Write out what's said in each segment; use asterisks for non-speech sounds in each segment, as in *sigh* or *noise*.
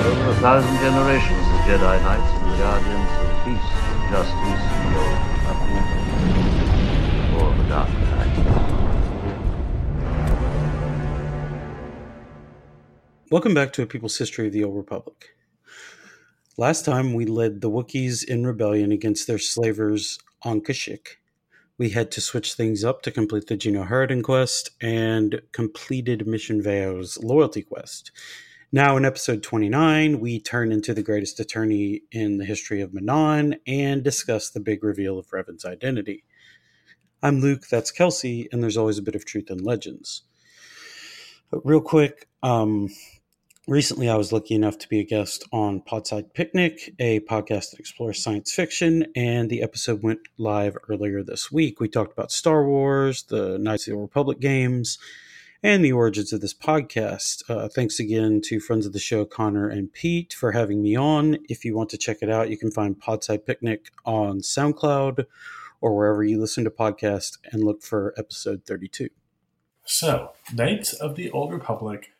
Over a thousand generations, the Jedi Knights and the Guardians of Peace, Justice, Heal, Uproot, or the Dark Welcome back to A People's History of the Old Republic. Last time we led the Wookiees in rebellion against their slavers on Kashyyyk. We had to switch things up to complete the Geno Haradan quest and completed Mission Vao's loyalty quest. Now, in episode 29, we turn into the greatest attorney in the history of Manaan and discuss the big reveal of Revan's identity. I'm Luke, that's Kelsey, and there's always a bit of truth in legends. But real quick, um, recently I was lucky enough to be a guest on Podside Picnic, a podcast that explores science fiction, and the episode went live earlier this week. We talked about Star Wars, the Knights of the Republic games, and the origins of this podcast. Uh, thanks again to friends of the show, Connor and Pete, for having me on. If you want to check it out, you can find Podside Picnic on SoundCloud or wherever you listen to podcasts and look for episode 32. So, Knights of the Old Republic,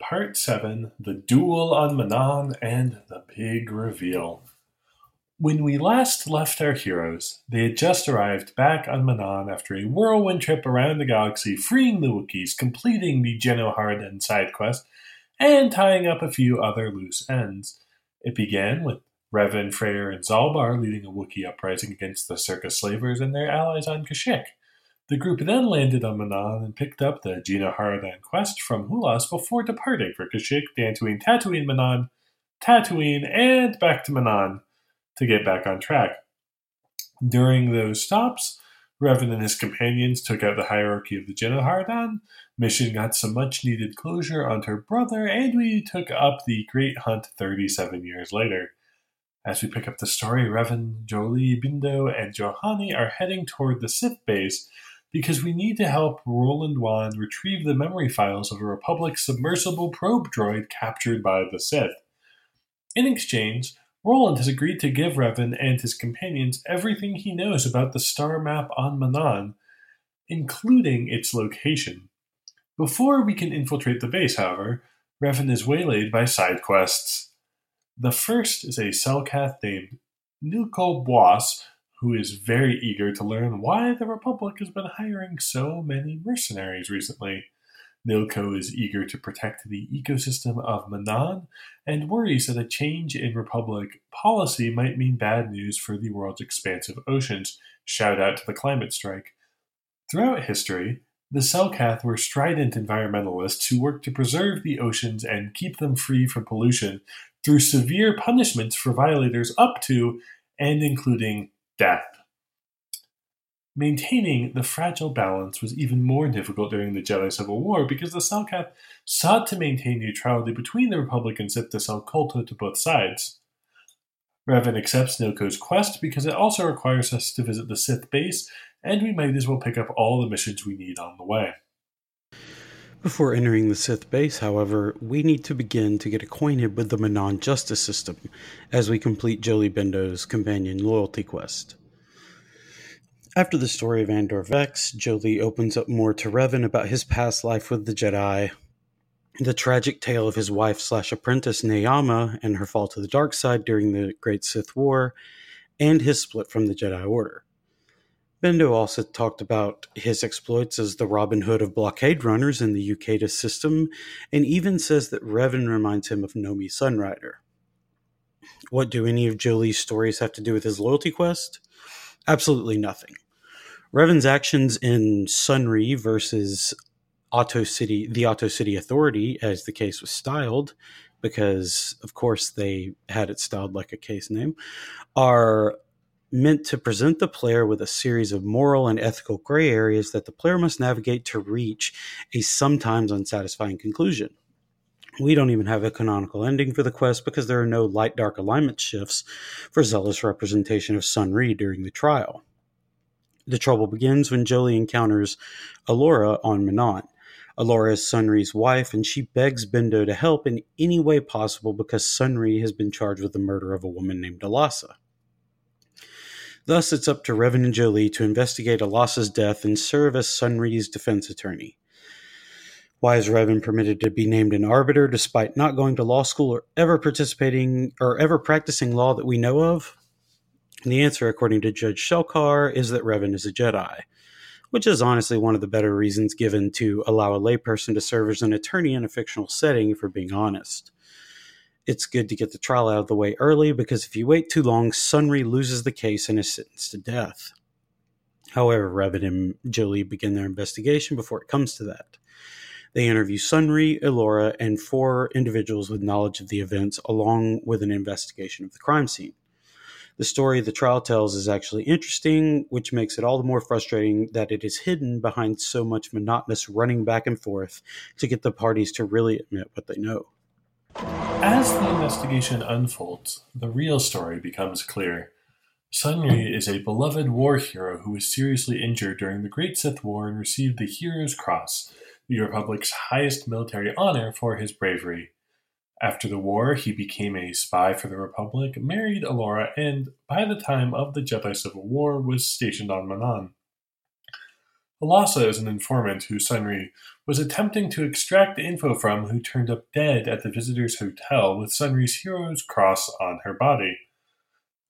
Part 7 The Duel on Manaan and the Big Reveal. When we last left our heroes, they had just arrived back on Manaan after a whirlwind trip around the galaxy, freeing the Wookiees, completing the Geno Haradan side quest, and tying up a few other loose ends. It began with Revan, Freyr, and Zalbar leading a Wookiee uprising against the Czerka slavers and their allies on Kashyyyk. The group then landed on Manaan and picked up the Geno Haradan quest from Hulas before departing for Kashyyyk, Dantooine, Tatooine, Manaan, Tatooine, and back to Manaan to get back on track. During those stops, Revan and his companions took out the hierarchy of the Geno Haradan. Mission got some much needed closure on her brother, and we took up the Great Hunt 37 years later. As we pick up the story, Revan, Jolee, Bindo, and Juhani are heading toward the Sith base because we need to help Roland Wann retrieve the memory files of a Republic submersible probe droid captured by the Sith. In exchange, Roland has agreed to give Revan and his companions everything he knows about the star map on Manaan, including its location. Before we can infiltrate the base, however, Revan is waylaid by side quests. The first is a Selkath named Nilko Boas, who is very eager to learn why the Republic has been hiring so many mercenaries recently. Nilko is eager to protect the ecosystem of Manaan and worries that a change in Republic policy might mean bad news for the world's expansive oceans. Shout out to the climate strike. Throughout history, the Selkath were strident environmentalists who worked to preserve the oceans and keep them free from pollution through severe punishments for violators up to and including death. Maintaining the fragile balance was even more difficult during the Jedi Civil War because the Selkath sought to maintain neutrality between the Republic and Sith to sell to both sides. Revan accepts Nilko's quest because it also requires us to visit the Sith base, and we might as well pick up all the missions we need on the way. Before entering the Sith base, however, we need to begin to get acquainted with the Manaan justice system as we complete Jolee Bindo's companion loyalty quest. After the story of Andor Vex, Jolee opens up more to Revan about his past life with the Jedi, the tragic tale of his wife slash apprentice Nayama and her fall to the dark side during the Great Sith War, and his split from the Jedi Order. Bindo also talked about his exploits as the Robin Hood of blockade runners in the Uqaeda system, and even says that Revan reminds him of Nomi Sunrider. What do any of Jolee's stories have to do with his loyalty quest? Absolutely nothing. Revan's actions in Sunry versus Ahto City, the Ahto City Authority, as the case was styled, because of course they had it styled like a case name, are meant to present the player with a series of moral and ethical gray areas that the player must navigate to reach a sometimes unsatisfying conclusion. We don't even have a canonical ending for the quest because there are no light dark alignment shifts for zealous representation of Sunry during the trial. The trouble begins when Jolee encounters Elora on Manaan. Elora is Sunry's wife, and she begs Bindo to help in any way possible because Sunry has been charged with the murder of a woman named Alasa. Thus, it's up to Revan and Jolee to investigate Alasa's death and serve as Sunry's defense attorney. Why is Revan permitted to be named an arbiter despite not going to law school or ever participating or ever practicing law that we know of? And the answer, according to Judge Shelkar, is that Revan is a Jedi, which is honestly one of the better reasons given to allow a layperson to serve as an attorney in a fictional setting, if we're being honest. It's good to get the trial out of the way early because if you wait too long, Sunry loses the case and is sentenced to death. However, Revan and Jolee begin their investigation before it comes to that. They interview Sunry, Elora, and four individuals with knowledge of the events, along with an investigation of the crime scene. The story the trial tells is actually interesting, which makes it all the more frustrating that it is hidden behind so much monotonous running back and forth to get the parties to really admit what they know. As the investigation unfolds, the real story becomes clear. Sunri is a beloved war hero who was seriously injured during the Great Sith War and received the Hero's Cross, the Republic's highest military honor for his bravery. After the war, he became a spy for the Republic, married Elora, and by the time of the Jedi Civil War was stationed on Manaan. Alasa is an informant who Sunry was attempting to extract info from who turned up dead at the visitor's hotel with Sunry's hero's cross on her body.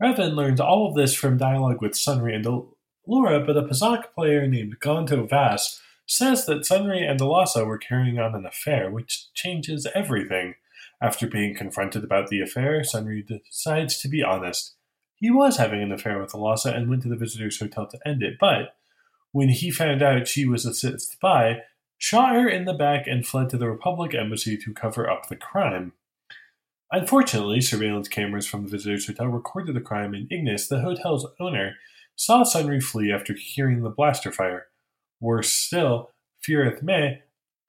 Revan learns all of this from dialogue with Sunry and Elora, but a Pazaak player named Gonto Vass says that Sunry and Alasa were carrying on an affair, which changes everything. After being confronted about the affair, Sunry decides to be honest. He was having an affair with Alasa and went to the visitor's hotel to end it, but when he found out she was a Sith spy, shot her in the back and fled to the Republic embassy to cover up the crime. Unfortunately, surveillance cameras from the visitor's hotel recorded the crime, and Ignis, the hotel's owner, saw Sunry flee after hearing the blaster fire. Worse still, Firith Meh,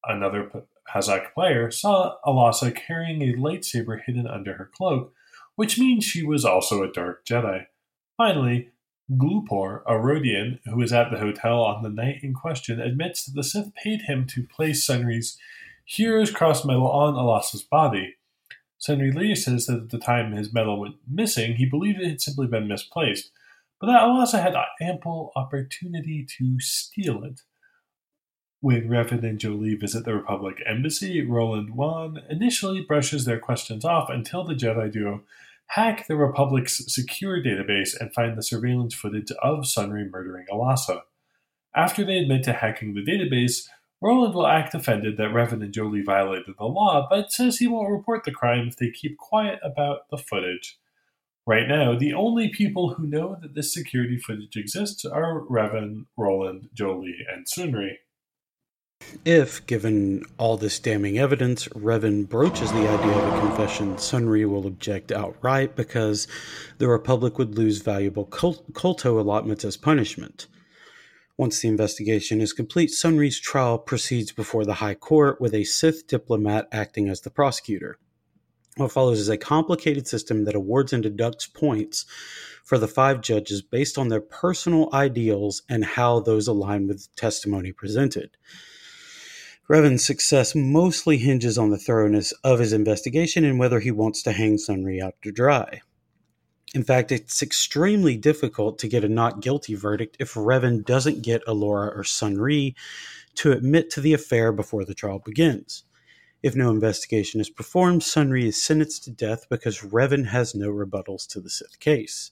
another Pazaak player saw Alasa carrying a lightsaber hidden under her cloak, which means she was also a Dark Jedi. Finally, Glupor, a Rodian who was at the hotel on the night in question, admits that the Sith paid him to place Sunry's Hero's Cross medal on Alasa's body. Sunry later says that at the time his medal went missing, he believed it had simply been misplaced, but that Alasa had ample opportunity to steal it. When Revan and Jolee visit the Republic Embassy, Roland Wann initially brushes their questions off until the Jedi duo hack the Republic's secure database and find the surveillance footage of Sunry murdering Alasa. After they admit to hacking the database, Roland will act offended that Revan and Jolee violated the law, but says he won't report the crime if they keep quiet about the footage. Right now, the only people who know that this security footage exists are Revan, Roland, Jolee, and Sunry. If, given all this damning evidence, Revan broaches the idea of a confession, Sunry will object outright because the Republic would lose valuable kolto allotments as punishment. Once the investigation is complete, Sunry's trial proceeds before the High Court with a Sith diplomat acting as the prosecutor. What follows is a complicated system that awards and deducts points for the five judges based on their personal ideals and how those align with the testimony presented. Revan's success mostly hinges on the thoroughness of his investigation and whether he wants to hang Sunry out to dry. In fact, it's extremely difficult to get a not guilty verdict if Revan doesn't get Elora or Sunry to admit to the affair before the trial begins. If no investigation is performed, Sunry is sentenced to death because Revan has no rebuttals to the Sith case.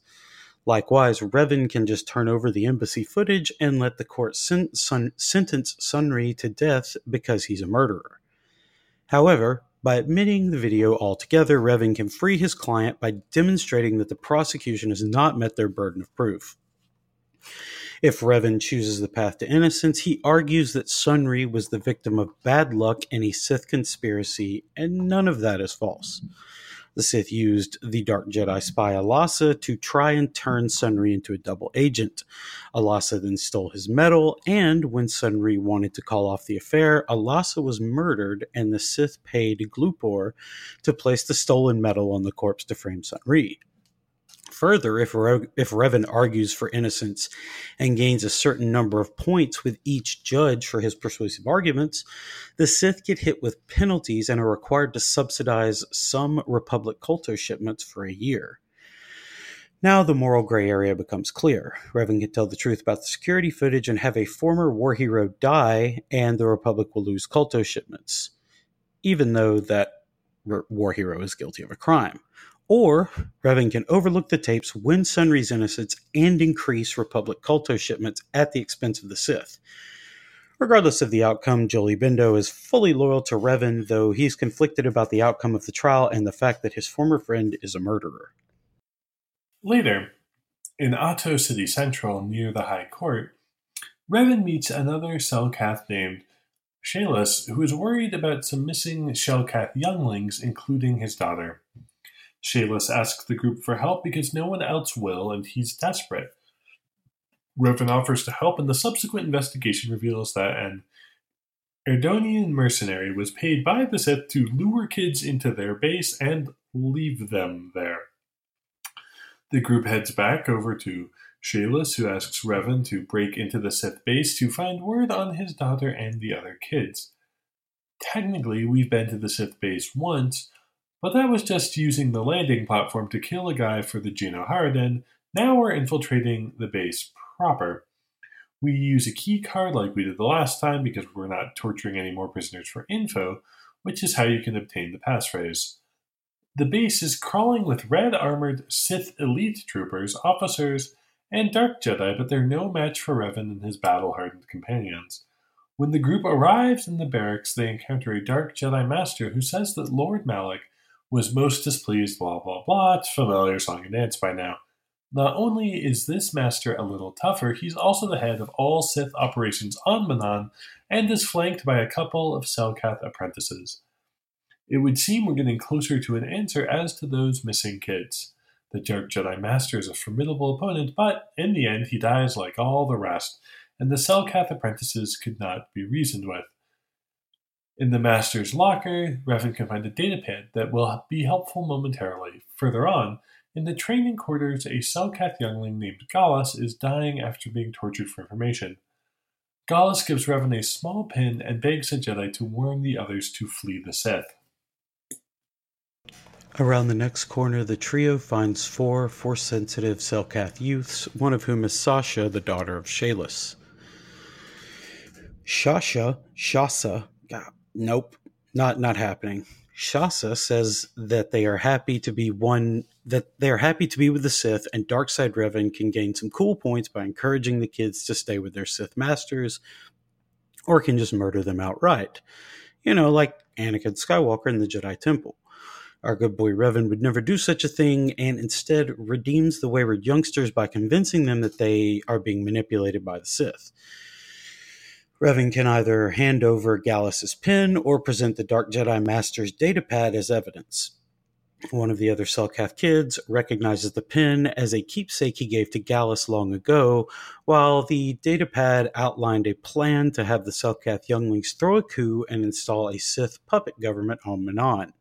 Likewise, Revan can just turn over the embassy footage and let the court sen- sun- sentence Sunry to death because he's a murderer. However, by admitting the video altogether, Revan can free his client by demonstrating that the prosecution has not met their burden of proof. If Revan chooses the path to innocence, he argues that Sunry was the victim of bad luck in a Sith conspiracy, and none of that is false. The Sith used the Dark Jedi spy Alasa to try and turn Sunry into a double agent. Alasa then stole his medal, and when Sunry wanted to call off the affair, Alasa was murdered, and the Sith paid Glupor to place the stolen medal on the corpse to frame Sunry. Further, if, Re- if Revan argues for innocence and gains a certain number of points with each judge for his persuasive arguments, the Sith get hit with penalties and are required to subsidize some Republic kolto shipments for a year. Now the moral gray area becomes clear. Revan can tell the truth about the security footage and have a former war hero die, and the Republic will lose Kolto shipments, even though that war hero is guilty of a crime. Or Revan can overlook the tapes, win Sunry's innocence, and increase Republic Kolto shipments at the expense of the Sith. Regardless of the outcome, Jolee Bindo is fully loyal to Revan, though he's conflicted about the outcome of the trial and the fact that his former friend is a murderer. Later, in Ahto City Central near the High Court, Revan meets another Selkath named Shalis, who is worried about some missing Selkath younglings, including his daughter. Shalis asks the group for help because no one else will, and he's desperate. Revan offers to help, and the subsequent investigation reveals that an Erdonian mercenary was paid by the Sith to lure kids into their base and leave them there. The group heads back over to Shalis, who asks Revan to break into the Sith base to find word on his daughter and the other kids. Technically, we've been to the Sith base once, but that was just using the landing platform to kill a guy for the Geno Haradan. Now we're infiltrating the base proper. We use a key card like we did the last time because we're not torturing any more prisoners for info, which is how you can obtain the passphrase. The base is crawling with red armored Sith elite troopers, officers, and dark Jedi, but they're no match for Revan and his battle hardened companions. When the group arrives in the barracks, they encounter a dark Jedi master who says that Lord Malak was most displeased, blah blah blah. It's familiar song and dance by now. Not only is this master a little tougher, he's also the head of all Sith operations on Manaan and is flanked by a couple of Selkath apprentices. It would seem we're getting closer to an answer as to those missing kids. The Dark Jedi Master is a formidable opponent, but in the end he dies like all the rest, and the Selkath apprentices could not be reasoned with. In the Master's locker, Revan can find a datapad that will be helpful momentarily. Further on, in the training quarters, a Selkath youngling named Gallus is dying after being tortured for information. Gallus gives Revan a small pin and begs a Jedi to warn the others to flee the Sith. Around the next corner, the trio finds four force sensitive Selkath youths, one of whom is Sasha, the daughter of Shalis. Shasha, Shasa, God, nope, not not happening. Shasa says that they are happy to be one that they are happy to be with the Sith, and Darkside Revan can gain some cool points by encouraging the kids to stay with their Sith masters, or can just murder them outright. You know, like Anakin Skywalker in the Jedi Temple. Our good boy Revan would never do such a thing and instead redeems the wayward youngsters by convincing them that they are being manipulated by the Sith. Revan can either hand over Gallus's pin or present the Dark Jedi Master's datapad as evidence. One of the other Selkath kids recognizes the pin as a keepsake he gave to Gallus long ago, while the datapad outlined a plan to have the Selkath younglings throw a coup and install a Sith puppet government on Manaan.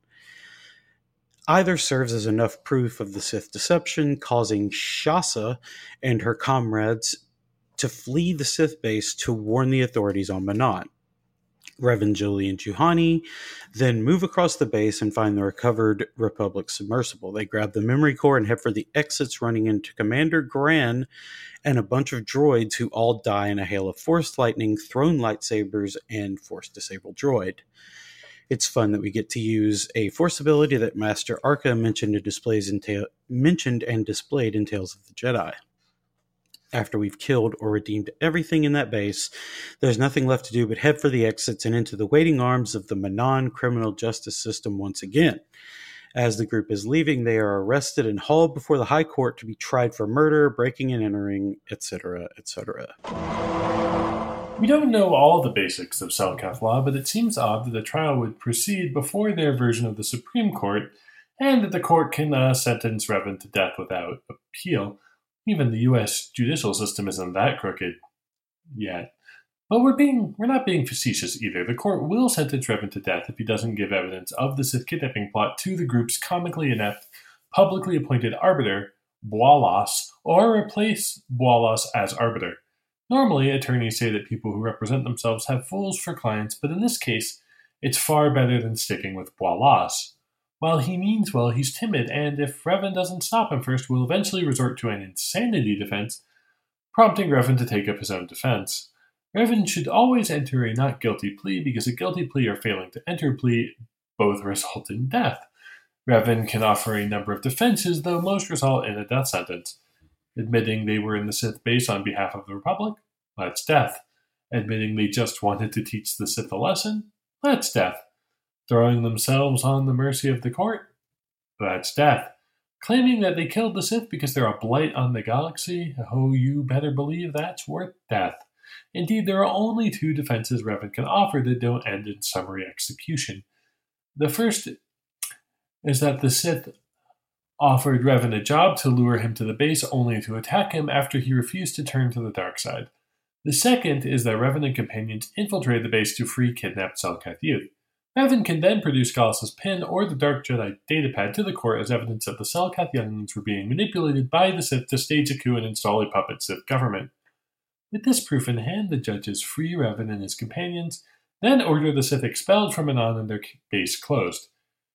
Either serves as enough proof of the Sith deception, causing Shasa and her comrades to flee the Sith base to warn the authorities on Manaan. Revan, Jolee, and Juhani then move across the base and find the recovered Republic submersible. They grab the memory core and head for the exits, running into Commander Gran and a bunch of droids who all die in a hail of force lightning, thrown lightsabers, and force disabled droid it's fun that we get to use a force ability that Master Arca mentioned and displays in ta- mentioned and displayed in Tales of the Jedi. After we've killed or redeemed everything in that base, there's nothing left to do but head for the exits and into the waiting arms of the Manaan criminal justice system once again. As the group is leaving, they are arrested and hauled before the High Court to be tried for murder, breaking and entering, etc., etc. We don't know all the basics of Selkath law, but it seems odd that the trial would proceed before their version of the Supreme Court, and that the court can uh, sentence Revan to death without appeal. Even the U.S. judicial system isn't that crooked yet. But we're being we're not being facetious either. The court will sentence Revan to death if he doesn't give evidence of the Sith kidnapping plot to the group's comically inept, publicly appointed arbiter, Boalas, or replace Boalas as arbiter. Normally, attorneys say that people who represent themselves have fools for clients, but in this case, it's far better than sticking with Boalas. While he means well, he's timid, and if Revan doesn't stop him first, will eventually resort to an insanity defense, prompting Revan to take up his own defense. Revan should always enter a not guilty plea because a guilty plea or failing to enter plea both result in death. Revan can offer a number of defenses, though most result in a death sentence. Admitting they were in the Sith base on behalf of the Republic, that's death. Admitting they just wanted to teach the Sith a lesson, that's death. Throwing themselves on the mercy of the court, that's death. Claiming that they killed the Sith because they're a blight on the galaxy, oh, you better believe that's worth death. Indeed, there are only two defenses Revan can offer that don't end in summary execution. The first is that the Sith offered Revan a job to lure him to the base only to attack him after he refused to turn to the dark side. The second is that Revan and companions infiltrated the base to free kidnapped Selkath youth. Revan can then produce Gallus's pin or the Dark Jedi datapad to the court as evidence that the Selkath younglings were being manipulated by the Sith to stage a coup and install a puppet Sith government. With this proof in hand, the judges free Revan and his companions, then order the Sith expelled from Manaan and their base closed.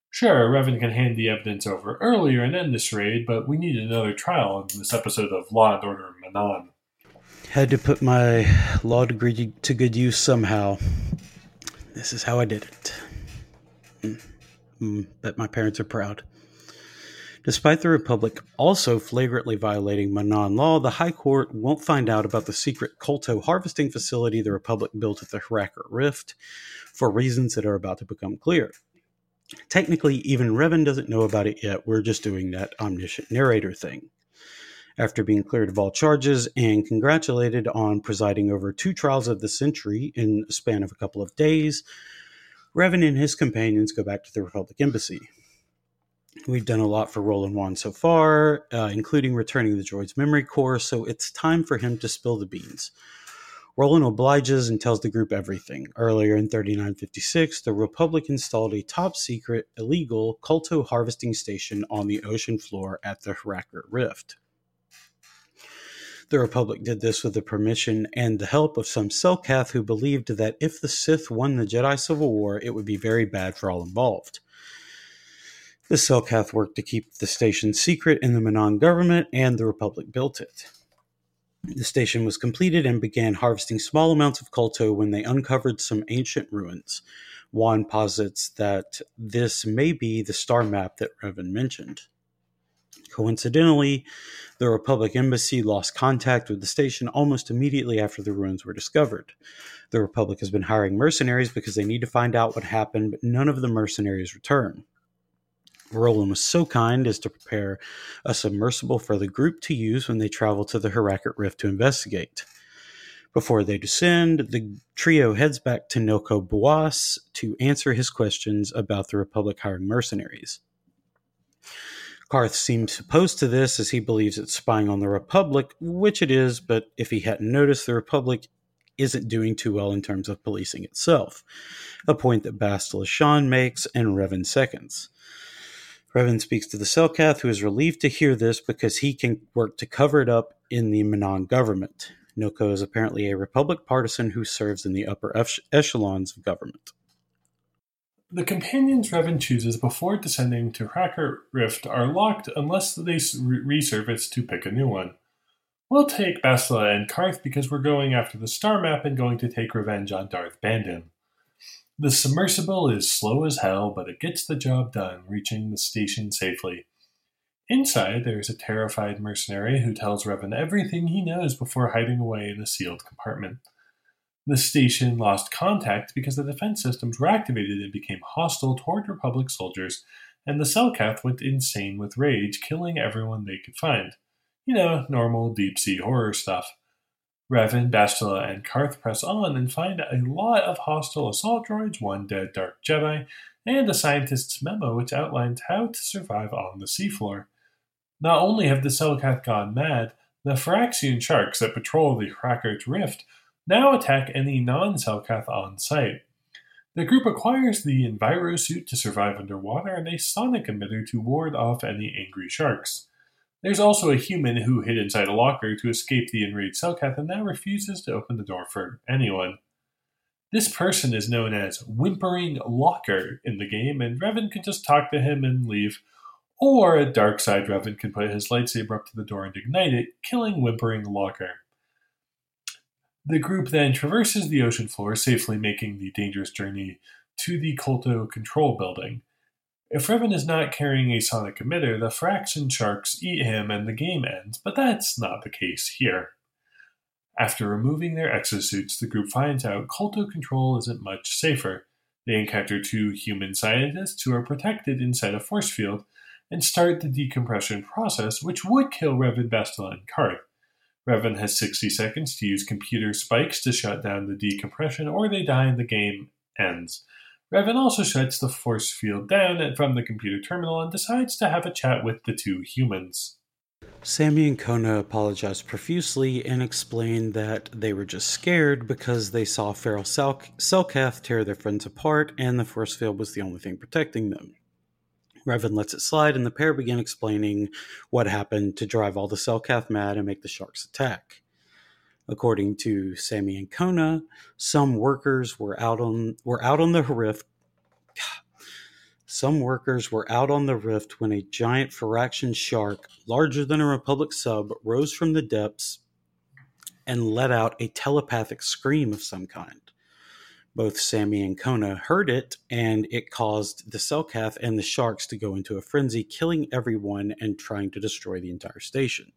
Sure, Revan can hand the evidence over earlier and end this raid, but we need another trial in this episode of Law and Order Manaan. Had to put my law degree to good use somehow. This is how I did it. Mm, bet my parents are proud. Despite the Republic also flagrantly violating Manaan law, the High Court won't find out about the secret kolto harvesting facility the Republic built at the Hrakert Rift for reasons that are about to become clear. Technically, even Revan doesn't know about it yet. We're just doing that omniscient narrator thing. After being cleared of all charges and congratulated on presiding over two trials of the century in a span of a couple of days, Revan and his companions go back to the Republic Embassy. We've done a lot for Roland Wann so far, uh, including returning the droid's memory core, so it's time for him to spill the beans. Roland obliges and tells the group everything. Earlier in 3956, the Republic installed a top secret, illegal kolto harvesting station on the ocean floor at the Hrakert Rift. The Republic did this with the permission and the help of some Selkath who believed that if the Sith won the Jedi Civil War, it would be very bad for all involved. The Selkath worked to keep the station secret in the Manaan government, and the Republic built it. The station was completed and began harvesting small amounts of kolto when they uncovered some ancient ruins. Wann posits that this may be the star map that Revan mentioned. Coincidentally, the Republic Embassy lost contact with the station almost immediately after the ruins were discovered. The Republic has been hiring mercenaries because they need to find out what happened, but none of the mercenaries return. Roland was so kind as to prepare a submersible for the group to use when they travel to the Hrakert Rift to investigate. Before they descend, the trio heads back to Noko Boas to answer his questions about the Republic hiring mercenaries. Carth seems opposed to this as he believes it's spying on the Republic, which it is, but if he hadn't noticed, the Republic isn't doing too well in terms of policing itself, a point that Bastila Shan makes and Revan seconds. Revan speaks to the Selkath, who is relieved to hear this because he can work to cover it up in the Manaan government. Noko is apparently a Republic partisan who serves in the upper echelons of government. The companions Revan chooses before descending to Hrakert Rift are locked unless they resurface to pick a new one. We'll take Bastila and Carth because we're going after the star map and going to take revenge on Darth Bandon. The submersible is slow as hell, but it gets the job done, reaching the station safely. Inside, there is a terrified mercenary who tells Revan everything he knows before hiding away in a sealed compartment. The station lost contact because the defense systems were activated and became hostile toward Republic soldiers, and the Selkath went insane with rage, killing everyone they could find. You know, normal deep sea horror stuff. Revan, Bastila, and Carth press on and find a lot of hostile assault droids, one dead Dark Jedi, and a scientist's memo which outlines how to survive on the seafloor. Not only have the Selkath gone mad, the Firaxan sharks that patrol the Hrakert Rift now attack any non Selkath on site. The group acquires the Enviro suit to survive underwater and a sonic emitter to ward off any angry sharks. There's also a human who hid inside a locker to escape the enraged Selkath and now refuses to open the door for anyone. This person is known as Whimpering Locker in the game, and Revan can just talk to him and leave. Or a dark side Revan can put his lightsaber up to the door and ignite it, killing Whimpering Locker. The group then traverses the ocean floor, safely making the dangerous journey to the Kolto control building. If Revan is not carrying a sonic emitter, the Firaxan sharks eat him and the game ends, but that's not the case here. After removing their exosuits, the group finds out Kolto control isn't much safer. They encounter two human scientists who are protected inside a force field and start the decompression process, which would kill Revan, Bastila, and Carth. Revan has 60 seconds to use computer spikes to shut down the decompression, or they die and the game ends. Revan also shuts the force field down from the computer terminal and decides to have a chat with the two humans. Sammy and Kona apologize profusely and explain that they were just scared because they saw Feral Sel- Selkath tear their friends apart and the force field was the only thing protecting them. Revan lets it slide and the pair begin explaining what happened to drive all the Selkath mad and make the sharks attack. According to Sammy and Kona, some workers were out on were out on the rift some workers were out on the rift when a giant Firaxan shark, larger than a Republic sub, rose from the depths and let out a telepathic scream of some kind. Both Sammy and Kona heard it, and it caused the Selkath and the sharks to go into a frenzy, killing everyone and trying to destroy the entire station.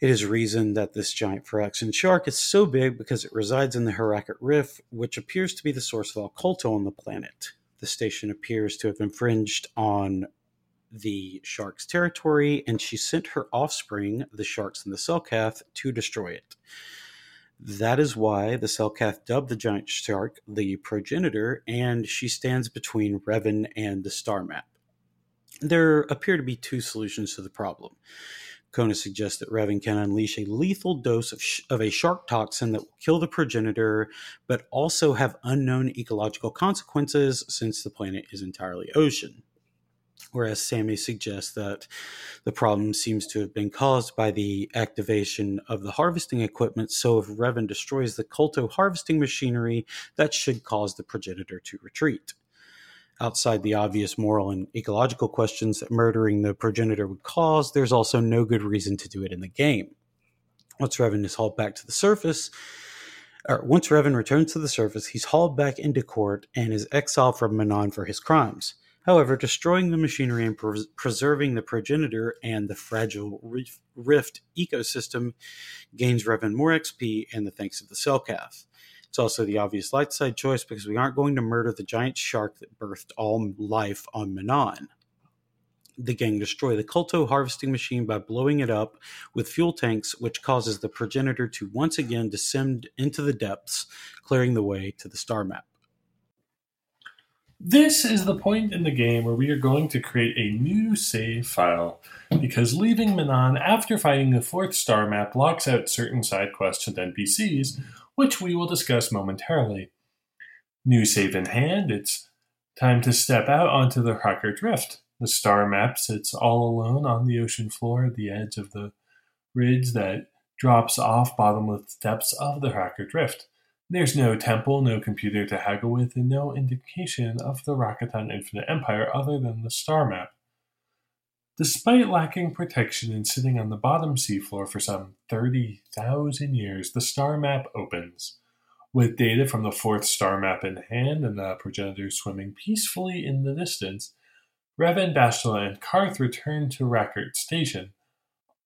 It is reasoned that this giant Firaxan shark is so big because it resides in the Hrakert Rift, which appears to be the source of all kolto on the planet the station appears to have infringed on the shark's territory, and she sent her offspring, the sharks and the Selkath, to destroy it. That is why the Selkath dubbed the giant shark the progenitor, and she stands between Revan and the star map. There appear to be two solutions to the problem. Kona suggests that Revan can unleash a lethal dose of, sh- of a shark toxin that will kill the progenitor, but also have unknown ecological consequences since the planet is entirely ocean. Whereas Sammy suggests that the problem seems to have been caused by the activation of the harvesting equipment. So, if Revan destroys the Kolto harvesting machinery, that should cause the progenitor to retreat outside the obvious moral and ecological questions that murdering the progenitor would cause, there's also no good reason to do it in the game. Once Revan is hauled back to the surface, or once Revan returns to the surface, he's hauled back into court and is exiled from Manaan for his crimes. However, destroying the machinery and pres- preserving the progenitor and the fragile rift ecosystem gains Revan more XP and the thanks of the Selkath. It's also the obvious light side choice because we aren't going to murder the giant shark that birthed all life on Manaan. The gang destroy the kolto harvesting machine by blowing it up with fuel tanks, which causes the progenitor to once again descend into the depths, clearing the way to the star map. This is the point in the game where we are going to create a new save file, because leaving Manaan after fighting the fourth star map locks out certain side quests and NPCs, which we will discuss momentarily. New save in hand, it's time to step out onto the Hrakert Rift. The star map sits all alone on the ocean floor at the edge of the ridge that drops off bottomless depths of the Hrakert Rift. There's no temple, no computer to haggle with, and no indication of the Rakatan Infinite Empire other than the star map. Despite lacking protection and sitting on the bottom seafloor for some 30,000 years, the star map opens. With data from the fourth star map in hand and the progenitor swimming peacefully in the distance, Revan, Bastila, and Carth return to Hrakert Station.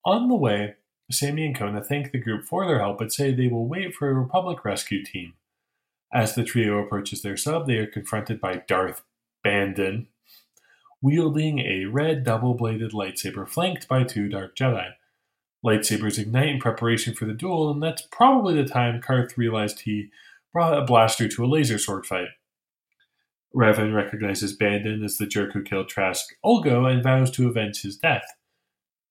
On the way, Sammy and Kona thank the group for their help but say they will wait for a Republic rescue team. As the trio approaches their sub, they are confronted by Darth Bandon, wielding a red double bladed lightsaber flanked by two Dark Jedi. Lightsabers ignite in preparation for the duel, and that's probably the time Carth realized he brought a blaster to a laser sword fight. Revan recognizes Bandon as the jerk who killed Trask Ulgo and vows to avenge his death.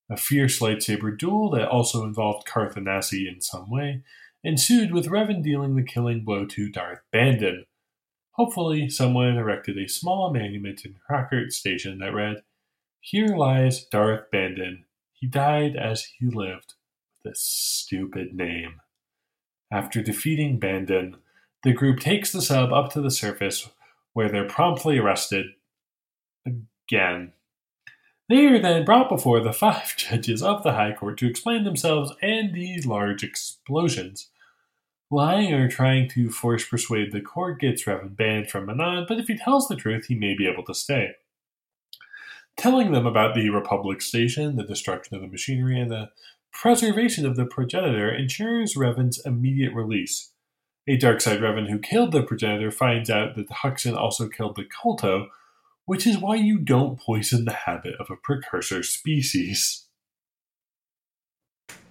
A fierce lightsaber duel that also involved Carth and Nassi in some way ensued with Revan dealing the killing blow to Darth Bandon. Hopefully, someone erected a small monument in Hrakert Station that read, Here lies Darth Bandon. He died as he lived, a stupid name. After defeating Bandon, The group takes the sub up to the surface, where they're promptly arrested again. They are then brought before the five *laughs* judges of the High Court to explain themselves and the large explosions. Lying or trying to force persuade the court gets Revan banned from Manaan, but if he tells the truth, he may be able to stay. Telling them about the Republic station, the destruction of the machinery, and the preservation of the progenitor ensures Revan's immediate release. A dark side Revan who killed the progenitor finds out that the Huxen also killed the Kolto, which is why you don't poison the habit of a precursor species.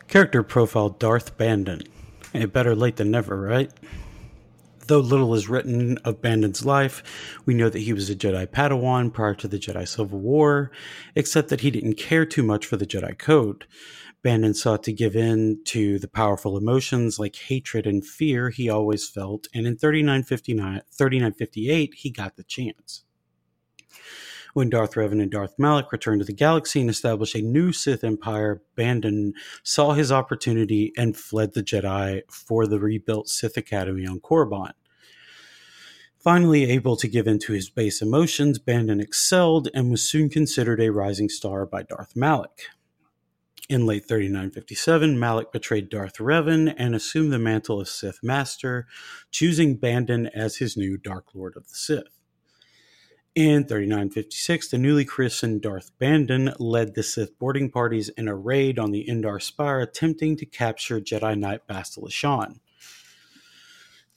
Character profile Darth Bandon. Hey, eh, better late than never, right? Though little is written of Bandon's life, we know that he was a Jedi Padawan prior to the Jedi Civil War, except that he didn't care too much for the Jedi Code. Bandon sought to give in to the powerful emotions like hatred and fear he always felt, and in 3959, 3958, he got the chance. When Darth Revan and Darth Malak returned to the galaxy and established a new Sith Empire, Bandon saw his opportunity and fled the Jedi for the rebuilt Sith Academy on Korriban. Finally able to give in to his base emotions, Bandon excelled and was soon considered a rising star by Darth Malak. In late 3957, Malak betrayed Darth Revan and assumed the mantle of Sith Master, choosing Bandon as his new Dark Lord of the Sith. In 3956, the newly christened Darth Bandon led the Sith boarding parties in a raid on the Endar Spire, attempting to capture Jedi Knight Bastila Shan.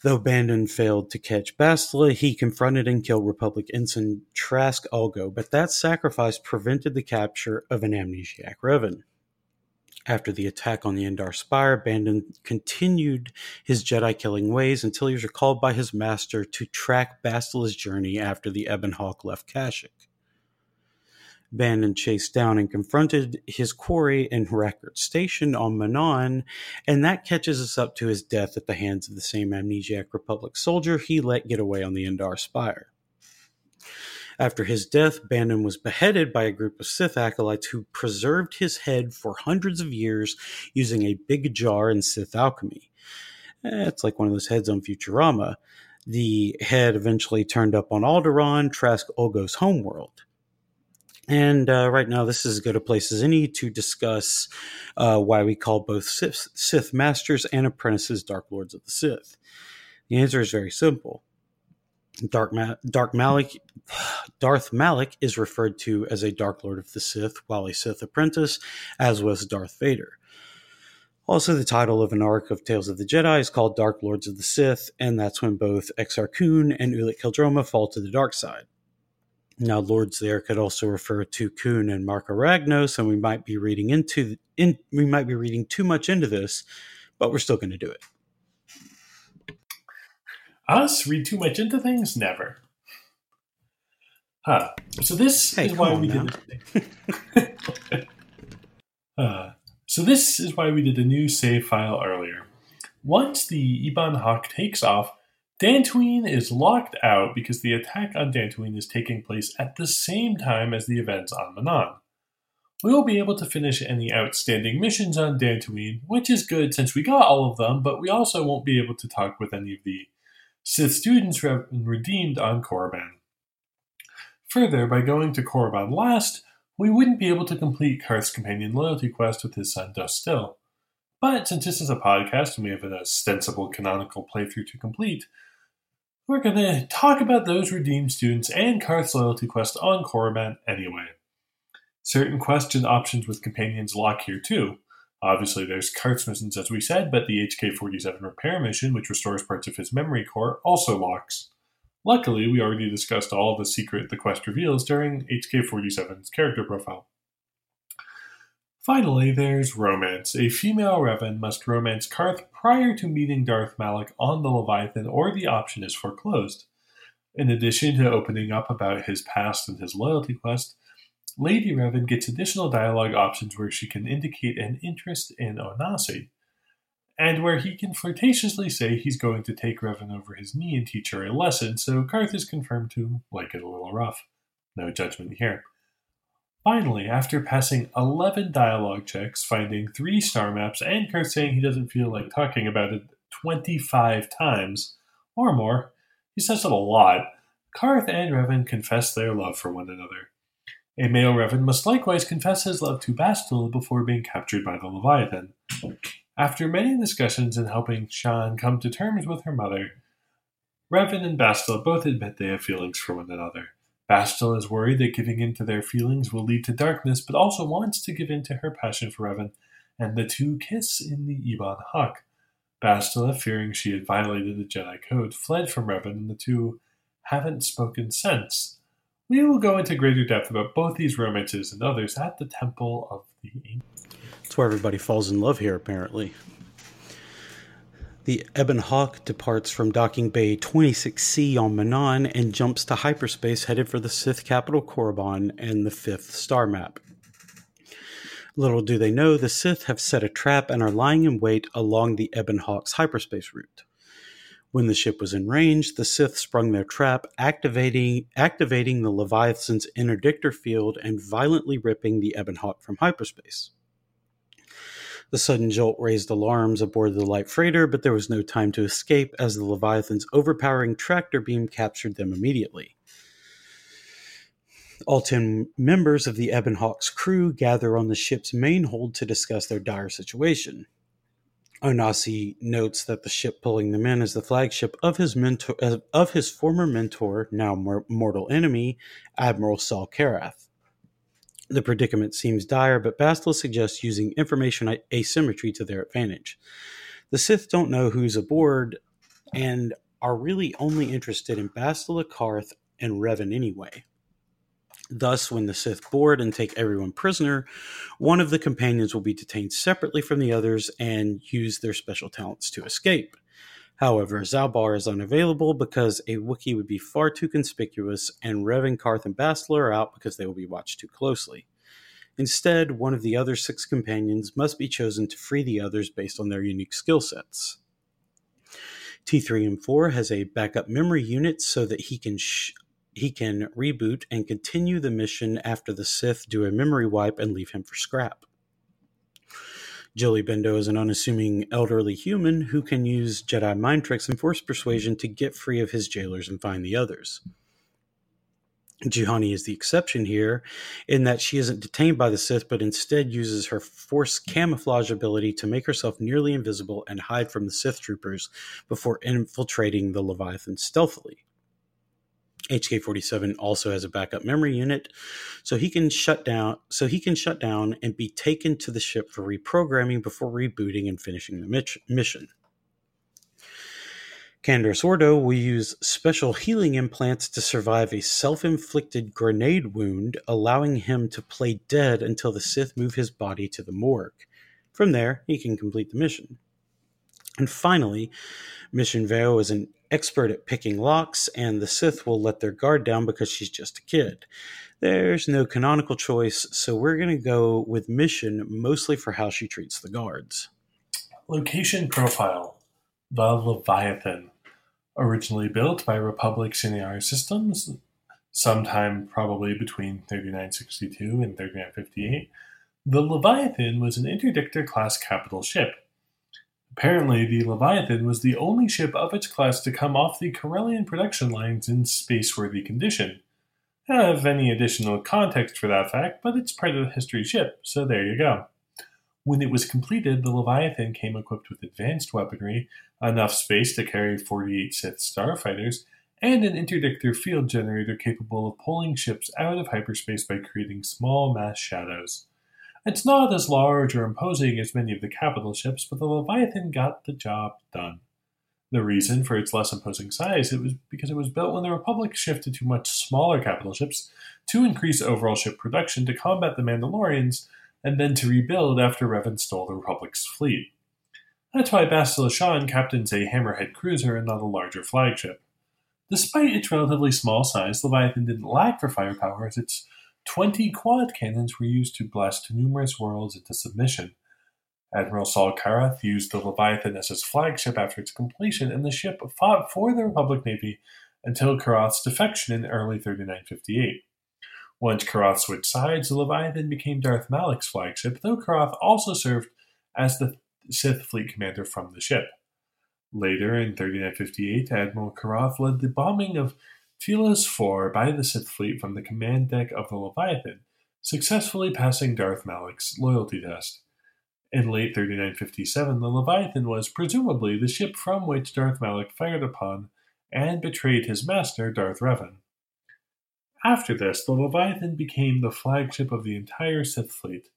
Though Bandon failed to catch Bastila, he confronted and killed Republic ensign Trask Ulgo, but that sacrifice prevented the capture of an amnesiac Revan. After the attack on the Endar Spire, Bandon continued his Jedi killing ways until he was recalled by his master to track Bastila's journey after the Ebon Hawk left Kashyyyk. Bandon chased down and confronted his quarry in Hrakert Station on Manaan, and that catches us up to his death at the hands of the same amnesiac Republic soldier he let get away on the Endar Spire. After his death, Bandon was beheaded by a group of Sith acolytes who preserved his head for hundreds of years using a big jar in Sith alchemy. Eh, it's like one of those heads on Futurama. The head eventually turned up on Alderaan, Trask Ulgo's homeworld. And uh, right now, this is as good a place as any to discuss uh, why we call both Sith, Sith masters and apprentices Dark Lords of the Sith. The answer is very simple. Dark, Ma- Dark Malak, Darth Malak is referred to as a Dark Lord of the Sith, while a Sith apprentice, as was Darth Vader. Also, the title of an arc of Tales of the Jedi is called Dark Lords of the Sith, and that's when both Exar Kun and Ulic Qel-Droma fall to the dark side. Now, lords there could also refer to Kun and Marka Ragnos, and we might be reading into in, we might be reading too much into this, but we're still going to do it. Us read too much into things? Never. Huh. So this Hey, is why we now. did. *laughs* uh, so this is why we did a new save file earlier. Once the Ebon Hawk takes off, Dantooine is locked out because the attack on Dantooine is taking place at the same time as the events on Manaan. We will be able to finish any outstanding missions on Dantooine, which is good since we got all of them, but we also won't be able to talk with any of the Sith students re- redeemed on Korriban. Further, by going to Korriban last, we wouldn't be able to complete Carth's companion loyalty quest with his son Dustil. But since this is a podcast and we have an ostensible canonical playthrough to complete, we're going to talk about those redeemed students and Carth's loyalty quest on Korriban anyway. Certain question options with companions lock here too. Obviously, there's Carth's missions, as we said, but the HK 47 repair mission, which restores parts of his memory core, also locks. Luckily, we already discussed all the secret the quest reveals during HK 47's character profile. Finally, there's romance. A female Revan must romance Carth prior to meeting Darth Malak on the Leviathan, or the option is foreclosed. In addition to opening up about his past and his loyalty quest, Lady Revan gets additional dialogue options where she can indicate an interest in Onasi, and where he can flirtatiously say he's going to take Revan over his knee and teach her a lesson, so Carth is confirmed to like it a little rough. No judgment here. Finally, after passing 11 dialogue checks, finding 3 star maps, and Carth saying he doesn't feel like talking about it 25 times, or more. He says it a lot. Carth and Revan confess their love for one another. A male Revan must likewise confess his love to Bastila before being captured by the Leviathan. After many discussions and helping Shan come to terms with her mother, Revan and Bastila both admit they have feelings for one another. Bastila is worried that giving in to their feelings will lead to darkness, but also wants to give in to her passion for Revan, and the two kiss in the Ebon Hawk. Bastila, fearing she had violated the Jedi Code, fled from Revan, and the two haven't spoken since. We will go into greater depth about both these romances and others at the Temple of the. That's where everybody falls in love here, apparently. The Ebon Hawk departs from docking bay 26C on Manaan and jumps to hyperspace headed for the Sith capital Korriban and the fifth star map. Little do they know, the Sith have set a trap and are lying in wait along the Ebon Hawk's hyperspace route. When the ship was in range, the Sith sprung their trap, activating activating the Leviathan's interdictor field and violently ripping the Ebon Hawk from hyperspace. The sudden jolt raised alarms aboard the light freighter, but there was no time to escape as the Leviathan's overpowering tractor beam captured them immediately. All 10 members of the Ebon Hawk's crew gather on the ship's main hold to discuss their dire situation. Onasi notes that the ship pulling them in is the flagship of his mentor, of his former mentor, now mortal enemy, Admiral Saul Karath. The predicament seems dire, but Bastila suggests using information asymmetry to their advantage. The Sith don't know who's aboard and are really only interested in Bastila, Carth, and Revan anyway. Thus, when the Sith board and take everyone prisoner, one of the companions will be detained separately from the others and use their special talents to escape. However, Zaalbar is unavailable because a Wookiee would be far too conspicuous, and Revan, Carth and Bastila are out because they will be watched too closely. Instead, one of the other six companions must be chosen to free the others based on their unique skill sets. T3M4 has a backup memory unit so that he can sh- he can reboot and continue the mission after the Sith do a memory wipe and leave him for scrap. Jolee Bindo is an unassuming elderly human who can use Jedi mind tricks and force persuasion to get free of his jailers and find the others. Juhani is the exception here in that she isn't detained by the Sith, but instead uses her force camouflage ability to make herself nearly invisible and hide from the Sith troopers before infiltrating the Leviathan stealthily. HK47 also has a backup memory unit, so he can shut down so he can shut down and be taken to the ship for reprogramming before rebooting and finishing the mission. Canderous Ordo will use special healing implants to survive a self inflicted grenade wound, allowing him to play dead until the Sith move his body to the morgue. From there, he can complete the mission. And finally, Mission Vao is an expert at picking locks, and the Sith will let their guard down because she's just a kid. There's no canonical choice, so we're going to go with Mission mostly for how she treats the guards. Location profile The Leviathan. Originally built by Republic Sienar Systems, sometime probably between 3962 and 3958, the Leviathan was an interdictor class capital ship Apparently, the Leviathan was the only ship of its class to come off the Corellian production lines in spaceworthy condition. I don't have any additional context for that fact, but it's part of the history ship, so there you go. When it was completed, the Leviathan came equipped with advanced weaponry, enough space to carry 48 Sith starfighters, and an interdictor field generator capable of pulling ships out of hyperspace by creating small mass shadows. It's not as large or imposing as many of the capital ships, but the Leviathan got the job done. The reason for its less imposing size it was because it was built when the Republic shifted to much smaller capital ships to increase overall ship production to combat the Mandalorians and then to rebuild after Revan stole the Republic's fleet. That's why Bastila Shan captains a hammerhead cruiser and not a larger flagship. Despite its relatively small size, Leviathan didn't lack for firepower as its Twenty quad cannons were used to blast numerous worlds into submission. Admiral Saul Karath used the Leviathan as his flagship after its completion, and the ship fought for the Republic Navy until Karath's defection in early 3958. Once Karath switched sides, the Leviathan became Darth Malak's flagship, though Karath also served as the Sith fleet commander from the ship. Later, in 3958, Admiral Karath led the bombing of Telos 4 by the Sith fleet from the command deck of the Leviathan, successfully passing Darth Malak's loyalty test. In late 3957, the Leviathan was presumably the ship from which Darth Malak fired upon and betrayed his master, Darth Revan. After this, the Leviathan became the flagship of the entire Sith fleet.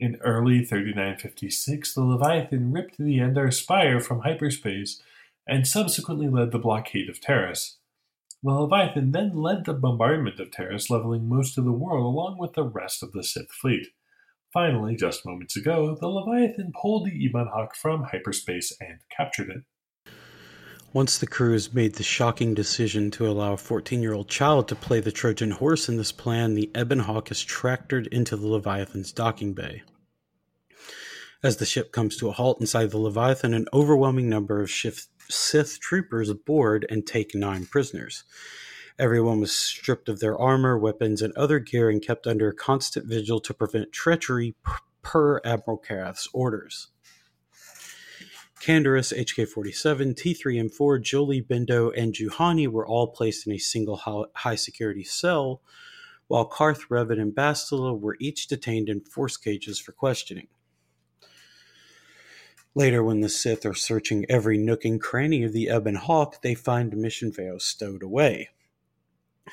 In early 3956, the Leviathan ripped the Endar Spire from hyperspace and subsequently led the blockade of Taris. The Leviathan then led the bombardment of Taris, leveling most of the world along with the rest of the Sith fleet. Finally, just moments ago, the Leviathan pulled the Ebon Hawk from hyperspace and captured it. Once the crews made the shocking decision to allow a 14 year old child to play the Trojan horse in this plan, the Ebon Hawk is tractored into the Leviathan's docking bay. As the ship comes to a halt inside the Leviathan, an overwhelming number of Sith troopers board and take nine prisoners. Everyone was stripped of their armor, weapons, and other gear and kept under constant vigil to prevent treachery per Admiral Karath's orders. Canderous, HK-47, T3M4, Jolee, Bindo, and Juhani were all placed in a single high-security cell, while Carth, Revan, and Bastila were each detained in force cages for questioning. Later, when the Sith are searching every nook and cranny of the Ebon Hawk, they find Mission Vao stowed away.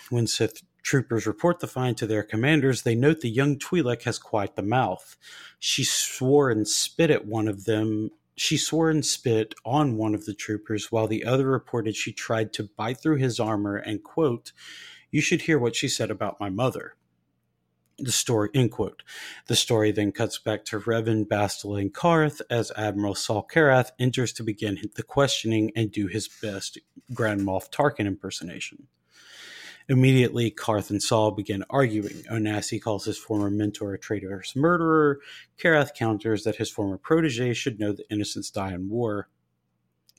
When Sith troopers report the find to their commanders, they note the young Twi'lek has quite the mouth. She swore and spit at one of them. She swore and spit on one of the troopers, while the other reported she tried to bite through his armor and, quote, You should hear what she said about my mother the story end quote. The story then cuts back to revan bastila and carth as admiral saul karath enters to begin the questioning and do his best grand moff tarkin impersonation. Immediately carth and saul begin arguing. Onasi calls his former mentor a traitorous murderer. Karath counters that his former protege should know that innocents die in war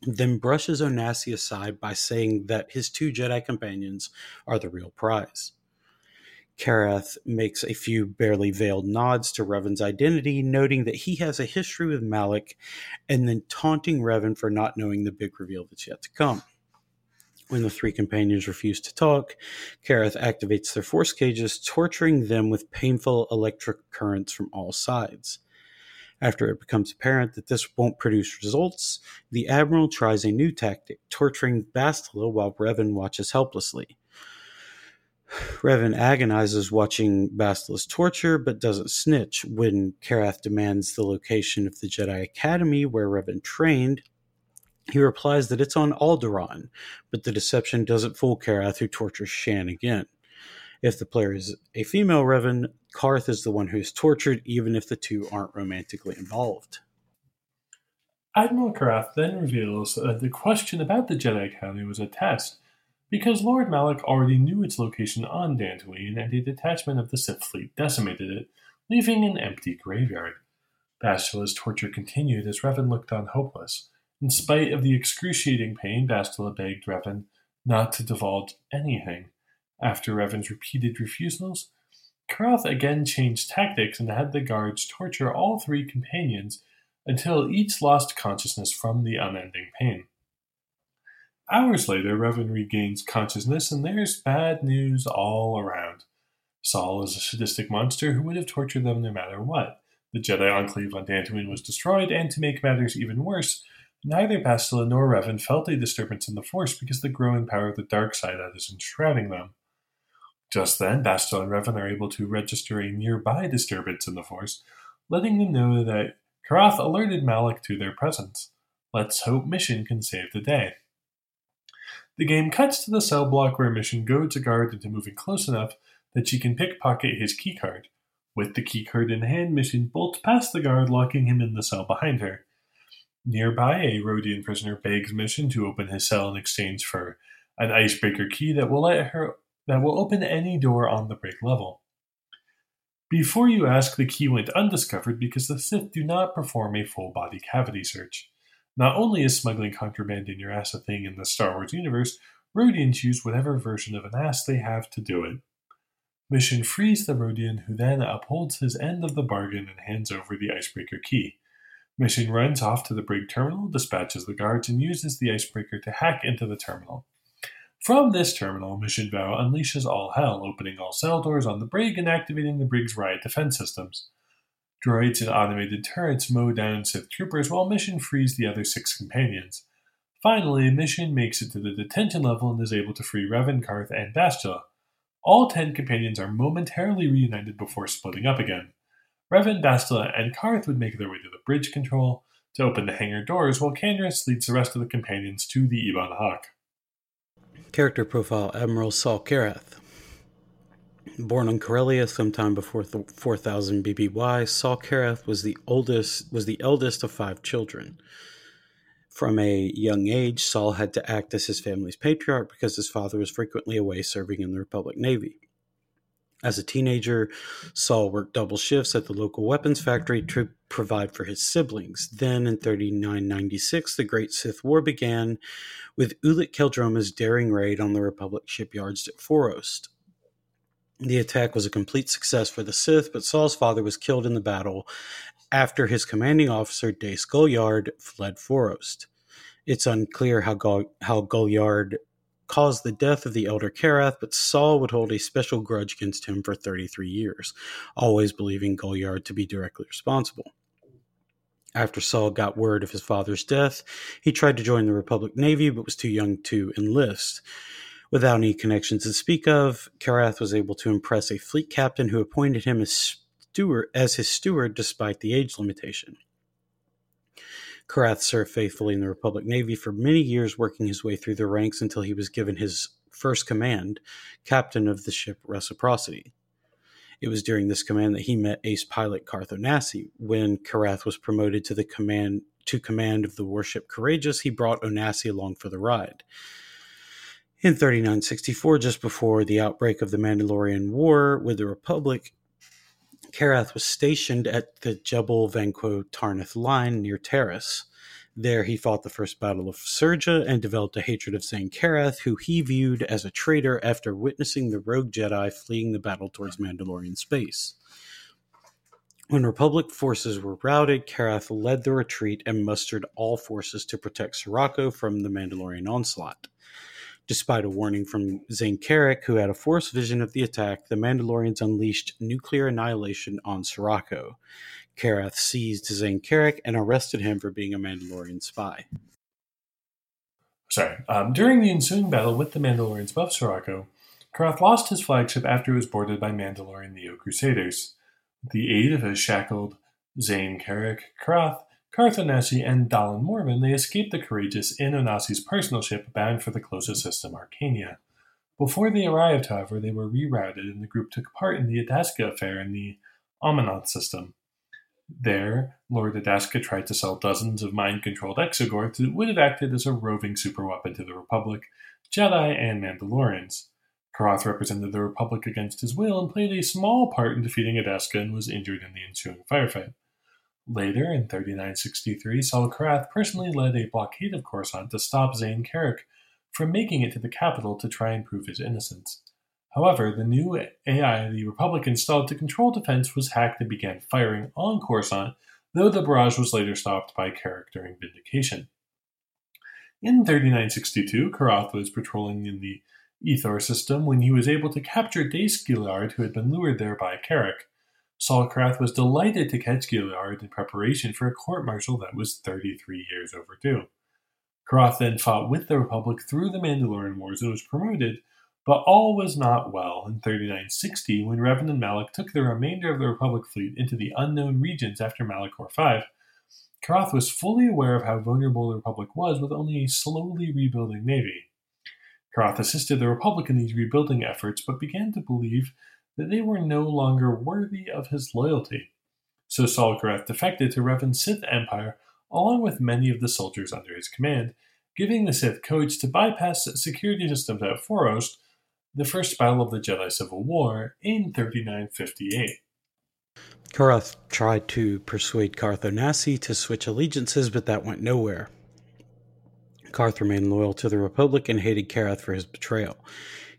then brushes onasi aside by saying that his two jedi companions are the real prize Karath makes a few barely veiled nods to Revan's identity, noting that he has a history with Malak, and then taunting Revan for not knowing the big reveal that's yet to come. When the three companions refuse to talk, Karath activates their force cages, torturing them with painful electric currents from all sides. After it becomes apparent that this won't produce results, the Admiral tries a new tactic, torturing Bastila while Revan watches helplessly. Revan agonizes watching Bastila's torture, but doesn't snitch when Karath demands the location of the Jedi Academy where Revan trained. He replies that it's on Alderaan, but the deception doesn't fool Karath, who tortures Shan again. If the player is a female Revan, Carth is the one who is tortured, even if the two aren't romantically involved. Admiral Karath then reveals that the question about the Jedi Academy was a test because Lord Malak already knew its location on Dantooine and a detachment of the Sith fleet decimated it, leaving an empty graveyard. Bastila's torture continued as Revan looked on hopeless. In spite of the excruciating pain, Bastila begged Revan not to divulge anything. After Revan's repeated refusals, Karath again changed tactics and had the guards torture all three companions until each lost consciousness from the unending pain. Hours later, Revan regains consciousness, and there's bad news all around. Saul is a sadistic monster who would have tortured them no matter what. The Jedi Enclave on Dantooine was destroyed, and to make matters even worse, neither Bastila nor Revan felt a disturbance in the Force because the growing power of the dark side that is enshrouding them. Just then, Bastila and Revan are able to register a nearby disturbance in the Force, letting them know that Karath alerted Malak to their presence. Let's hope Mission can save the day. The game cuts to the cell block where Mission goads a guard into moving close enough that she can pickpocket his keycard. With the keycard in hand, Mission bolts past the guard, locking him in the cell behind her. Nearby, a Rodian prisoner begs Mission to open his cell in exchange for an icebreaker key that will let her that will open any door on the break level. Before you ask, the key went undiscovered because the Sith do not perform a full body cavity search. Not only is smuggling contraband in your ass a thing in the Star Wars universe, Rodians use whatever version of an ass they have to do it. Mission frees the Rodian, who then upholds his end of the bargain and hands over the icebreaker key. Mission runs off to the brig terminal, dispatches the guards, and uses the icebreaker to hack into the terminal. From this terminal, Mission Vao unleashes all hell, opening all cell doors on the brig and activating the brig's riot defense systems. Droids and automated turrets mow down Sith troopers while Mission frees the other six companions. Finally, Mission makes it to the detention level and is able to free Revan, Carth, and Bastila. All ten companions are momentarily reunited before splitting up again. Revan, Bastila, and Carth would make their way to the bridge control to open the hangar doors, while Canderous leads the rest of the companions to the Ebon Hawk. Character profile Admiral Saul Karath. Born on Corellia sometime before 4000 BBY, Saul Karath was the oldest was the eldest of five children. From a young age, Saul had to act as his family's patriarch because his father was frequently away serving in the Republic Navy. As a teenager, Saul worked double shifts at the local weapons factory to provide for his siblings. Then, in 3996, the Great Sith War began with Ulic Qel-Droma's daring raid on the Republic shipyards at Forost. The attack was a complete success for the Sith, but Saul's father was killed in the battle after his commanding officer, Dace Gullyard, fled Forost. It's unclear how, Gull- how Gullyard caused the death of the elder Karath, but Saul would hold a special grudge against him for 33 years, always believing Gullyard to be directly responsible. After Saul got word of his father's death, he tried to join the Republic Navy but was too young to enlist. Without any connections to speak of, Karath was able to impress a fleet captain who appointed him as steward as his steward despite the age limitation. Karath served faithfully in the Republic Navy for many years, working his way through the ranks until he was given his first command, captain of the ship Reciprocity. It was during this command that he met ace pilot Carth Onasi. When Karath was promoted to the command to command of the warship Courageous, he brought Onasi along for the ride. In 3964, just before the outbreak of the Mandalorian War with the Republic, Karath was stationed at the Jebel Vanquo Tarnith line near Taris. There he fought the first battle of Surja and developed a hatred of Zayne Carrick, who he viewed as a traitor after witnessing the rogue Jedi fleeing the battle towards Mandalorian space. When Republic forces were routed, Karath led the retreat and mustered all forces to protect Sirocco from the Mandalorian onslaught. Despite a warning from Zayne Carrick, who had a force vision of the attack, the Mandalorians unleashed nuclear annihilation on Sirocco. Karath seized Zayne Carrick and arrested him for being a Mandalorian spy. Sorry. Um, during the ensuing battle with the Mandalorians above Sirocco, Karath lost his flagship after it was boarded by Mandalorian Neo Crusaders. With the aid of his shackled Zayne Carrick, Karath Carth Onasi and Dallin Morven, they escape the Courageous in Onasi's personal ship bound for the closest system, Arcania. Before they arrived, however, they were rerouted and the group took part in the Adasca affair in the Amanat system. There, Lord Adasca tried to sell dozens of mind-controlled exogorths that would have acted as a roving superweapon to the Republic, Jedi, and Mandalorians. Karath represented the Republic against his will and played a small part in defeating Adasca and was injured in the ensuing firefight. Later, in 3963, Saul Karath personally led a blockade of Coruscant to stop Zayne Carrick from making it to the capital to try and prove his innocence. However, the new AI the Republic installed to control defense was hacked and began firing on Coruscant, though the barrage was later stopped by Carrick during Vindication. In 3962, Karath was patrolling in the Ethor system when he was able to capture Dace Gilliard, who had been lured there by Carrick. Saul Karath was delighted to catch Gilliard in preparation for a court martial that was 33 years overdue. Karath then fought with the Republic through the Mandalorian Wars and was promoted, but all was not well in 3960 when Revan and Malak took the remainder of the Republic fleet into the unknown regions after Malachor V. Karath was fully aware of how vulnerable the Republic was with only a slowly rebuilding navy. Karath assisted the Republic in these rebuilding efforts, but began to believe that they were no longer worthy of his loyalty. So Saul Karath defected to Revan's Sith Empire along with many of the soldiers under his command, giving the Sith codes to bypass security systems at Forost, the first battle of the Jedi Civil War in 3958. Karath tried to persuade Carth Onasi to switch allegiances, but that went nowhere. Carth remained loyal to the Republic and hated Karath for his betrayal.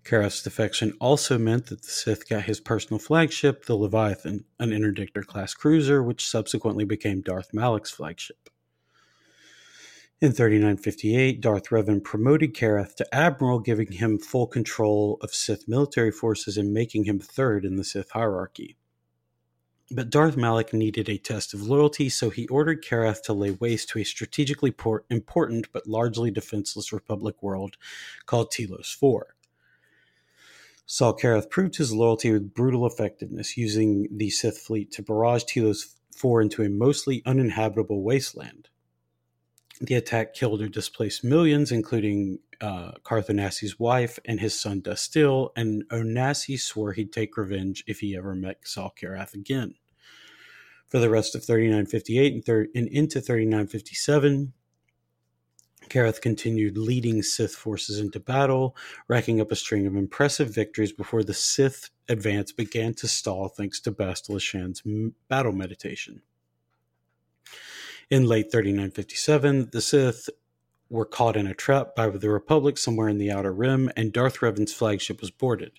Karath's defection also meant that the Sith got his personal flagship, the Leviathan, an interdictor class cruiser, which subsequently became Darth Malak's flagship. In 3958, Darth Revan promoted Karath to Admiral, giving him full control of Sith military forces and making him third in the Sith hierarchy. But Darth Malak needed a test of loyalty, so he ordered Karath to lay waste to a strategically important but largely defenseless Republic world called Telos 4. Saul Karath proved his loyalty with brutal effectiveness, using the Sith fleet to barrage Telos 4 into a mostly uninhabitable wasteland. The attack killed or displaced millions, including uh, wife and his son Dustil, and Onasi swore he'd take revenge if he ever met Saul Karath again. For the rest of 3958 and, thir- and into 3957, Karath continued leading Sith forces into battle, racking up a string of impressive victories before the Sith advance began to stall thanks to Bastila Shan's battle meditation. In late 3957, the Sith were caught in a trap by the Republic somewhere in the Outer Rim, and Darth Revan's flagship was boarded.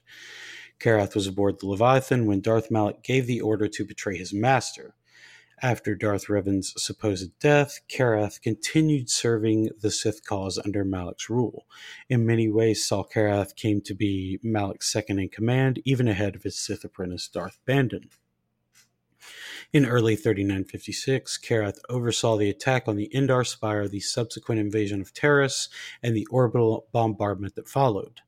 Karath was aboard the Leviathan when Darth Malak gave the order to betray his master. After Darth Revan's supposed death, Karath continued serving the Sith cause under Malak's rule. In many ways, Saul Karath came to be Malak's second in command, even ahead of his Sith apprentice Darth Bandon. In early 3956, Karath oversaw the attack on the Endar Spire, the subsequent invasion of Taris, and the orbital bombardment that followed.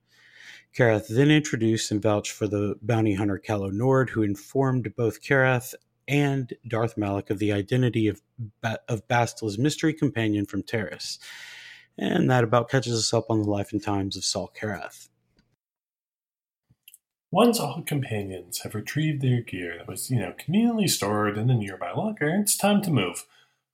Karath then introduced and vouched for the bounty hunter Calo Nord, who informed both Karath and Darth Malak of the identity of, ba- of Bastila's mystery companion from Taris. And that about catches us up on the life and times of Saul Karath. Once all companions have retrieved their gear that was, you know, conveniently stored in a nearby locker, it's time to move.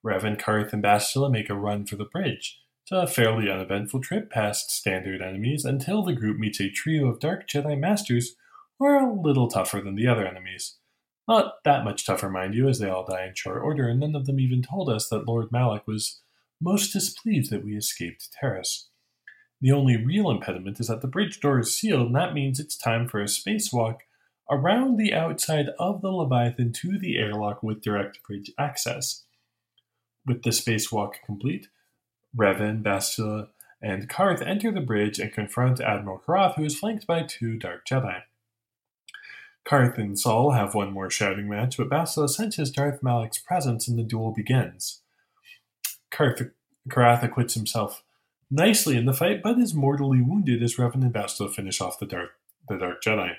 Revan, Carth, and Bastila make a run for the bridge. It's a fairly uneventful trip past standard enemies until the group meets a trio of Dark Jedi Masters who are a little tougher than the other enemies. Not that much tougher, mind you, as they all die in short order, and none of them even told us that Lord Malak was most displeased that we escaped Taris. The only real impediment is that the bridge door is sealed, and that means it's time for a spacewalk around the outside of the Leviathan to the airlock with direct bridge access. With the spacewalk complete, Revan, Bastila, and Carth enter the bridge and confront Admiral Karath, who is flanked by two Dark Jedi. Carth and Saul have one more shouting match, but Bastila senses Darth Malak's presence and the duel begins. Karth, Karath acquits himself nicely in the fight, but is mortally wounded as Revan and Bastila finish off the Dark, the Dark Jedi.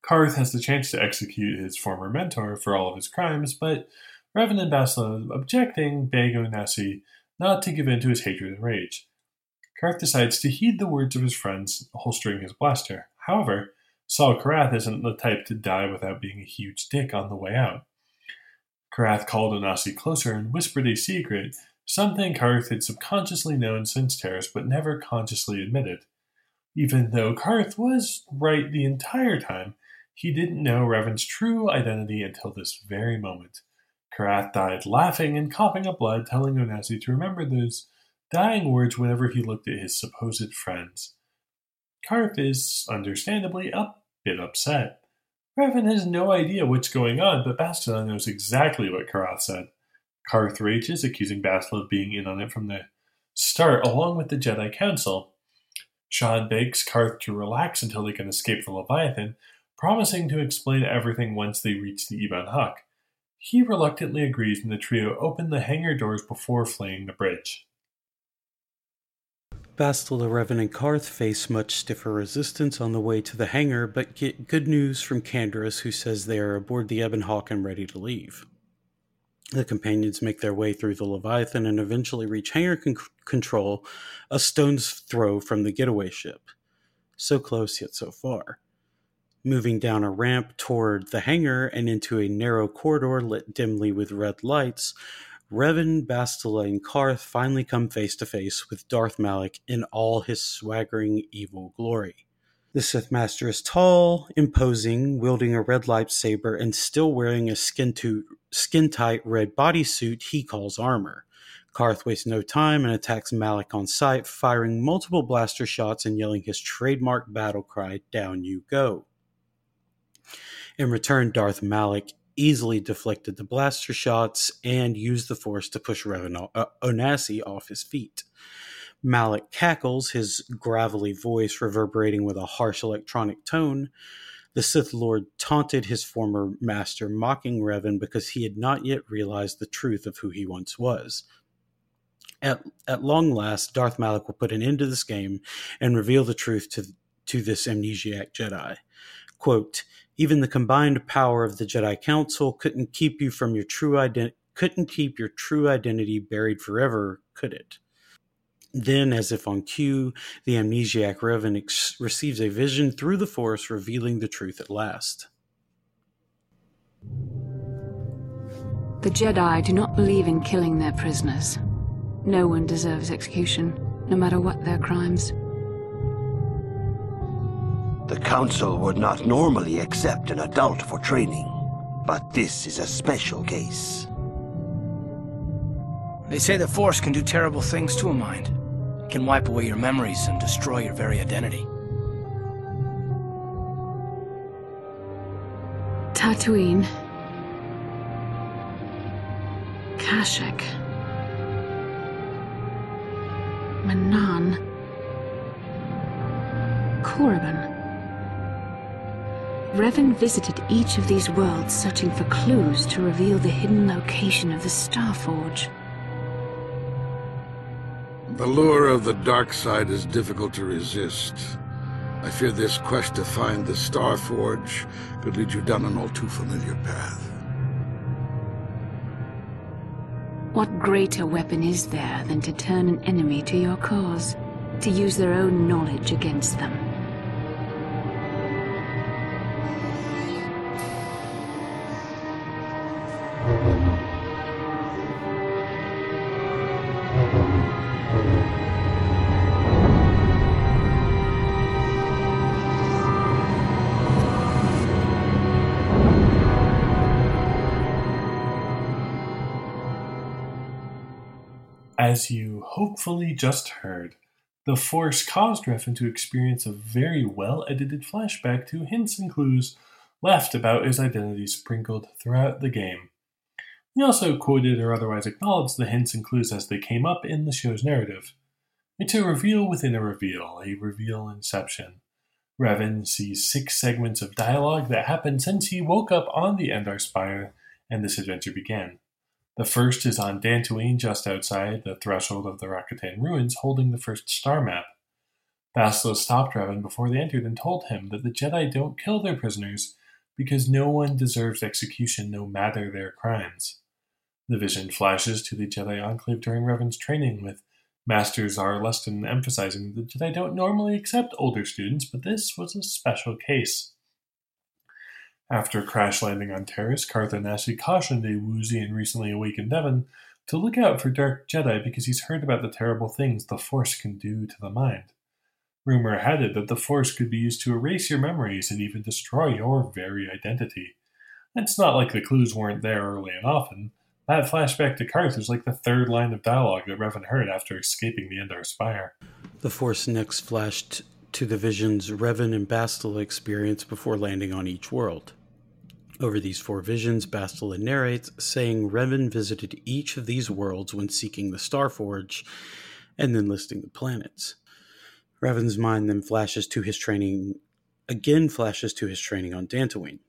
Carth has the chance to execute his former mentor for all of his crimes, but Revan and Bastila objecting beg Onasi not to give in to his hatred and rage. Carth decides to heed the words of his friends, holstering his blaster. However, Saul Karath isn't the type to die without being a huge dick on the way out. Karath called Onasi closer and whispered a secret Something Carth had subconsciously known since Taris, but never consciously admitted. Even though Carth was right the entire time, he didn't know Revan's true identity until this very moment. Karath died laughing and coughing up blood, telling Onasi to remember those dying words whenever he looked at his supposed friends. Carth is understandably a bit upset. Revan has no idea what's going on, but Bastila knows exactly what Karath said. Carth rages, accusing Bastila of being in on it from the start, along with the Jedi Council. Shan begs Carth to relax until they can escape the Leviathan, promising to explain everything once they reach the Ebon Hawk. He reluctantly agrees, and the trio open the hangar doors before fleeing the bridge. Bastila, Revan, and Carth face much stiffer resistance on the way to the hangar, but get good news from Canderous, who says they are aboard the Ebon Hawk and ready to leave. The companions make their way through the Leviathan and eventually reach hangar con- control, a stone's throw from the getaway ship. So close, yet so far. Moving down a ramp toward the hangar and into a narrow corridor lit dimly with red lights, Revan, Bastila, and Carth finally come face to face with Darth Malak in all his swaggering evil glory. The Sith Master is tall, imposing, wielding a red lightsaber, and still wearing a skin, to- skin tight red bodysuit he calls armor. Carth wastes no time and attacks Malak on sight, firing multiple blaster shots and yelling his trademark battle cry, Down you go. In return, Darth Malak easily deflected the blaster shots and used the force to push Revan uh, Onasi off his feet. Malak cackles, his gravelly voice reverberating with a harsh electronic tone. The Sith Lord taunted his former master, mocking Revan because he had not yet realized the truth of who he once was. At, at long last, Darth Malak will put an end to this game and reveal the truth to, to this amnesiac Jedi. Quote, even the combined power of the Jedi Council couldn't keep you from your true identity couldn't keep your true identity buried forever, could it? Then, as if on cue, the amnesiac Revan ex- receives a vision through the Force, revealing the truth at last. The Jedi do not believe in killing their prisoners. No one deserves execution, no matter what their crimes. The Council would not normally accept an adult for training, but this is a special case. They say the Force can do terrible things to a mind. It can wipe away your memories and destroy your very identity. Tatooine. Kashyyyk. Manaan. Korriban. Revan visited each of these worlds searching for clues to reveal the hidden location of the Starforge. The lure of the dark side is difficult to resist. I fear this quest to find the Starforge could lead you down an all too familiar path. What greater weapon is there than to turn an enemy to your cause, to use their own knowledge against them? As you hopefully just heard, the Force caused Revan to experience a very well edited flashback to hints and clues left about his identity sprinkled throughout the game. He also quoted or otherwise acknowledged the hints and clues as they came up in the show's narrative. It's a reveal within a reveal, a reveal inception. Revan sees six segments of dialogue that happened since he woke up on the Endar Spire and this adventure began. The first is on Dantooine, just outside the threshold of the Rakatan ruins, holding the first star map. Bastila stopped Revan before they entered and told him that the Jedi don't kill their prisoners because no one deserves execution no matter their crimes. The vision flashes to the Jedi Enclave during Revan's training, with Master Zhar Lestin emphasizing that the Jedi don't normally accept older students, but this was a special case. After crash landing on Taris, Carth Onasi cautioned a woozy and recently awakened Revan to look out for Dark Jedi because he's heard about the terrible things the Force can do to the mind. Rumor had it that the Force could be used to erase your memories and even destroy your very identity. It's not like the clues weren't there early and often. That flashback to Carth is like the third line of dialogue that Revan heard after escaping the Endar Spire. The Force next flashed to the visions Revan and Bastila experience before landing on each world. Over these four visions, Bastila narrates, saying Revan visited each of these worlds when seeking the Starforge, and then listing the planets. Revan's mind then flashes to his training, again flashes to his training on Dantooine.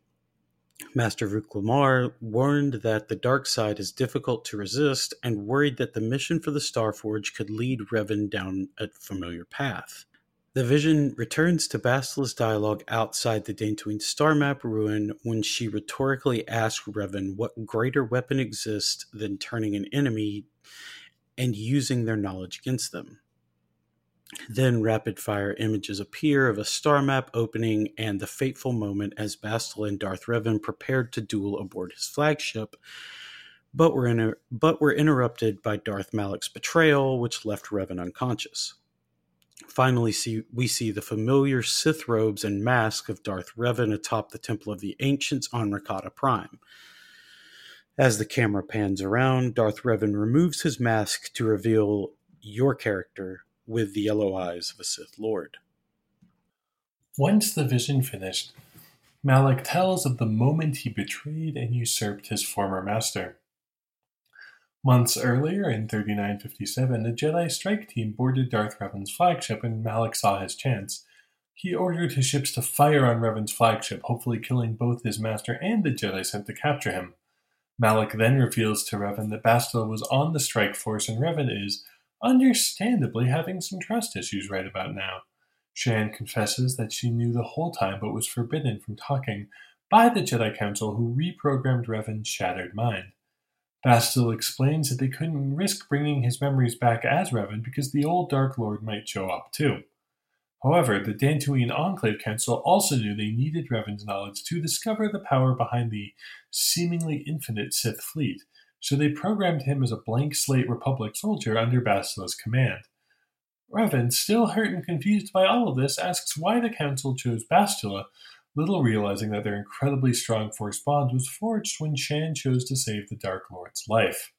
Master Vrook Lamar warned that the dark side is difficult to resist and worried that the mission for the Starforge could lead Revan down a familiar path. The vision returns to Bastila's dialogue outside the Dantooine star map ruin when she rhetorically asks Revan what greater weapon exists than turning an enemy and using their knowledge against them. Then rapid fire images appear of a star map opening and the fateful moment as Bastila and Darth Revan prepared to duel aboard his flagship, but were, inter- but were interrupted by Darth Malak's betrayal, which left Revan unconscious. Finally, see, we see the familiar Sith robes and mask of Darth Revan atop the Temple of the Ancients on Rakata Prime. As the camera pans around, Darth Revan removes his mask to reveal your character with the yellow eyes of a Sith Lord. Once the vision finished, Malak tells of the moment he betrayed and usurped his former master. Months earlier, in 3957, a Jedi strike team boarded Darth Revan's flagship and Malak saw his chance. He ordered his ships to fire on Revan's flagship, hopefully killing both his master and the Jedi sent to capture him. Malak then reveals to Revan that Bastila was on the strike force and Revan is, understandably, having some trust issues right about now. Shan confesses that she knew the whole time but was forbidden from talking by the Jedi Council who reprogrammed Revan's shattered mind. Bastila explains that they couldn't risk bringing his memories back as Revan because the old Dark Lord might show up too. However, the Dantooine Enclave Council also knew they needed Revan's knowledge to discover the power behind the seemingly infinite Sith fleet, so they programmed him as a blank slate Republic soldier under Bastila's command. Revan, still hurt and confused by all of this, asks why the Council chose Bastila, little realizing that their incredibly strong Force bond was forged when Shan chose to save the Dark Lord's life.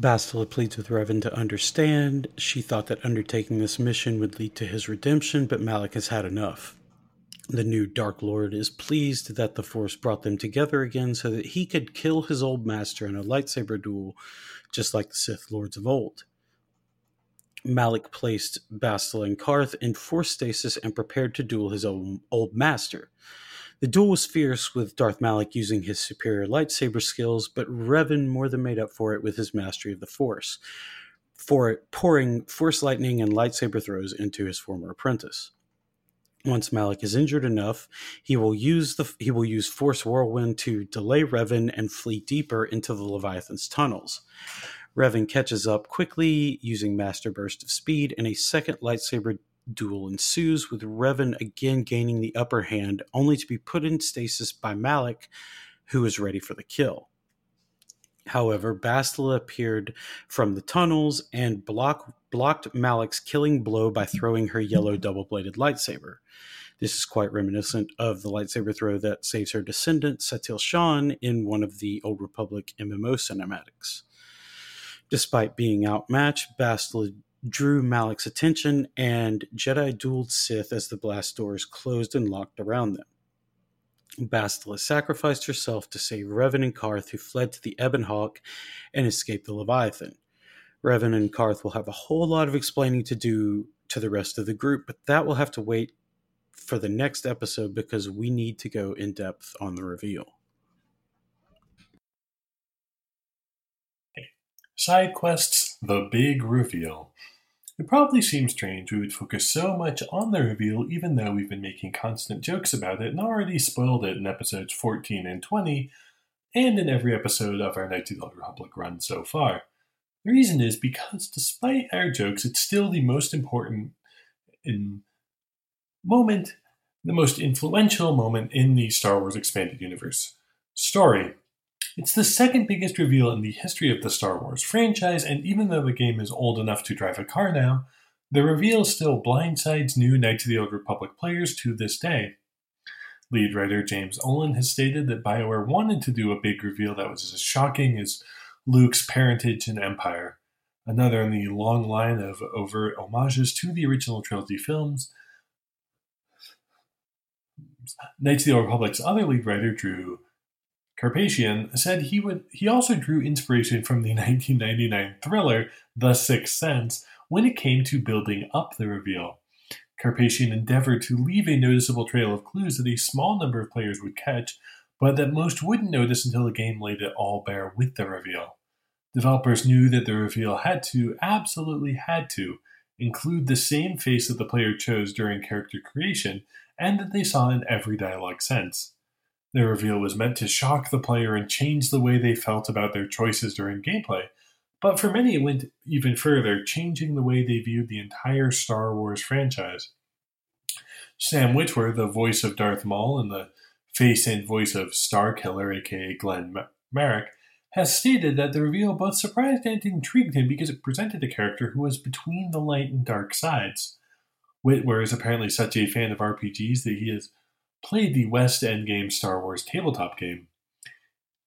Bastila pleads with Revan to understand. She thought that undertaking this mission would lead to his redemption, but Malak has had enough. The new Dark Lord is pleased that the Force brought them together again so that he could kill his old master in a lightsaber duel, just like the Sith Lords of old. Malak placed Bastila and Carth in force stasis and prepared to duel his own old master. The duel was fierce, with Darth Malak using his superior lightsaber skills, but Revan more than made up for it with his mastery of the Force, for it pouring Force lightning and lightsaber throws into his former apprentice. Once Malak is injured enough, he will use the he will use Force Whirlwind to delay Revan and flee deeper into the Leviathan's tunnels. Revan catches up quickly using Master Burst of Speed, and a second lightsaber duel ensues, with Revan again gaining the upper hand, only to be put in stasis by Malak, who is ready for the kill. However, Bastila appeared from the tunnels and block, blocked Malak's killing blow by throwing her yellow double bladed lightsaber. This is quite reminiscent of the lightsaber throw that saves her descendant, Satele Shan, in one of the Old Republic MMO cinematics. Despite being outmatched, Bastila drew Malak's attention, and Jedi dueled Sith as the blast doors closed and locked around them. Bastila sacrificed herself to save Revan and Carth, who fled to the Ebon Hawk and escaped the Leviathan. Revan and Carth will have a whole lot of explaining to do to the rest of the group, but that will have to wait for the next episode because we need to go in depth on the reveal. Side quests The Big Reveal. It probably seems strange we would focus so much on the reveal even though we've been making constant jokes about it and already spoiled it in episodes 14 and 20 and in every episode of our Knights of the Old Republic run so far. The reason is because despite our jokes, it's still the most important in moment, the most influential moment in the Star Wars expanded universe. Story. It's the second biggest reveal in the history of the Star Wars franchise, and even though the game is old enough to drive a car now, the reveal still blindsides new Knights of the Old Republic players to this day. Lead writer James Ohlen has stated that BioWare wanted to do a big reveal that was as shocking as Luke's parentage and empire, another in the long line of overt homages to the original trilogy films. Knights of the Old Republic's other lead writer, Drew Karpyshyn said he would he also drew inspiration from the *laughs* 1999 thriller The Sixth Sense when it came to building up the reveal. Karpyshyn endeavored to leave a noticeable trail of clues that a small number of players would catch, but that most wouldn't notice until the game laid it all bare with the reveal. Developers knew that the reveal had to, absolutely had to, include the same face that the player chose during character creation and that they saw in every dialogue sense. The reveal was meant to shock the player and change the way they felt about their choices during gameplay, but for many it went even further, changing the way they viewed the entire Star Wars franchise. Sam Witwer, the voice of Darth Maul and the face and voice of Starkiller, aka Galen Marek, has stated that the reveal both surprised and intrigued him because it presented a character who was between the light and dark sides. Witwer is apparently such a fan of RPGs that he has played the West End game Star Wars tabletop game.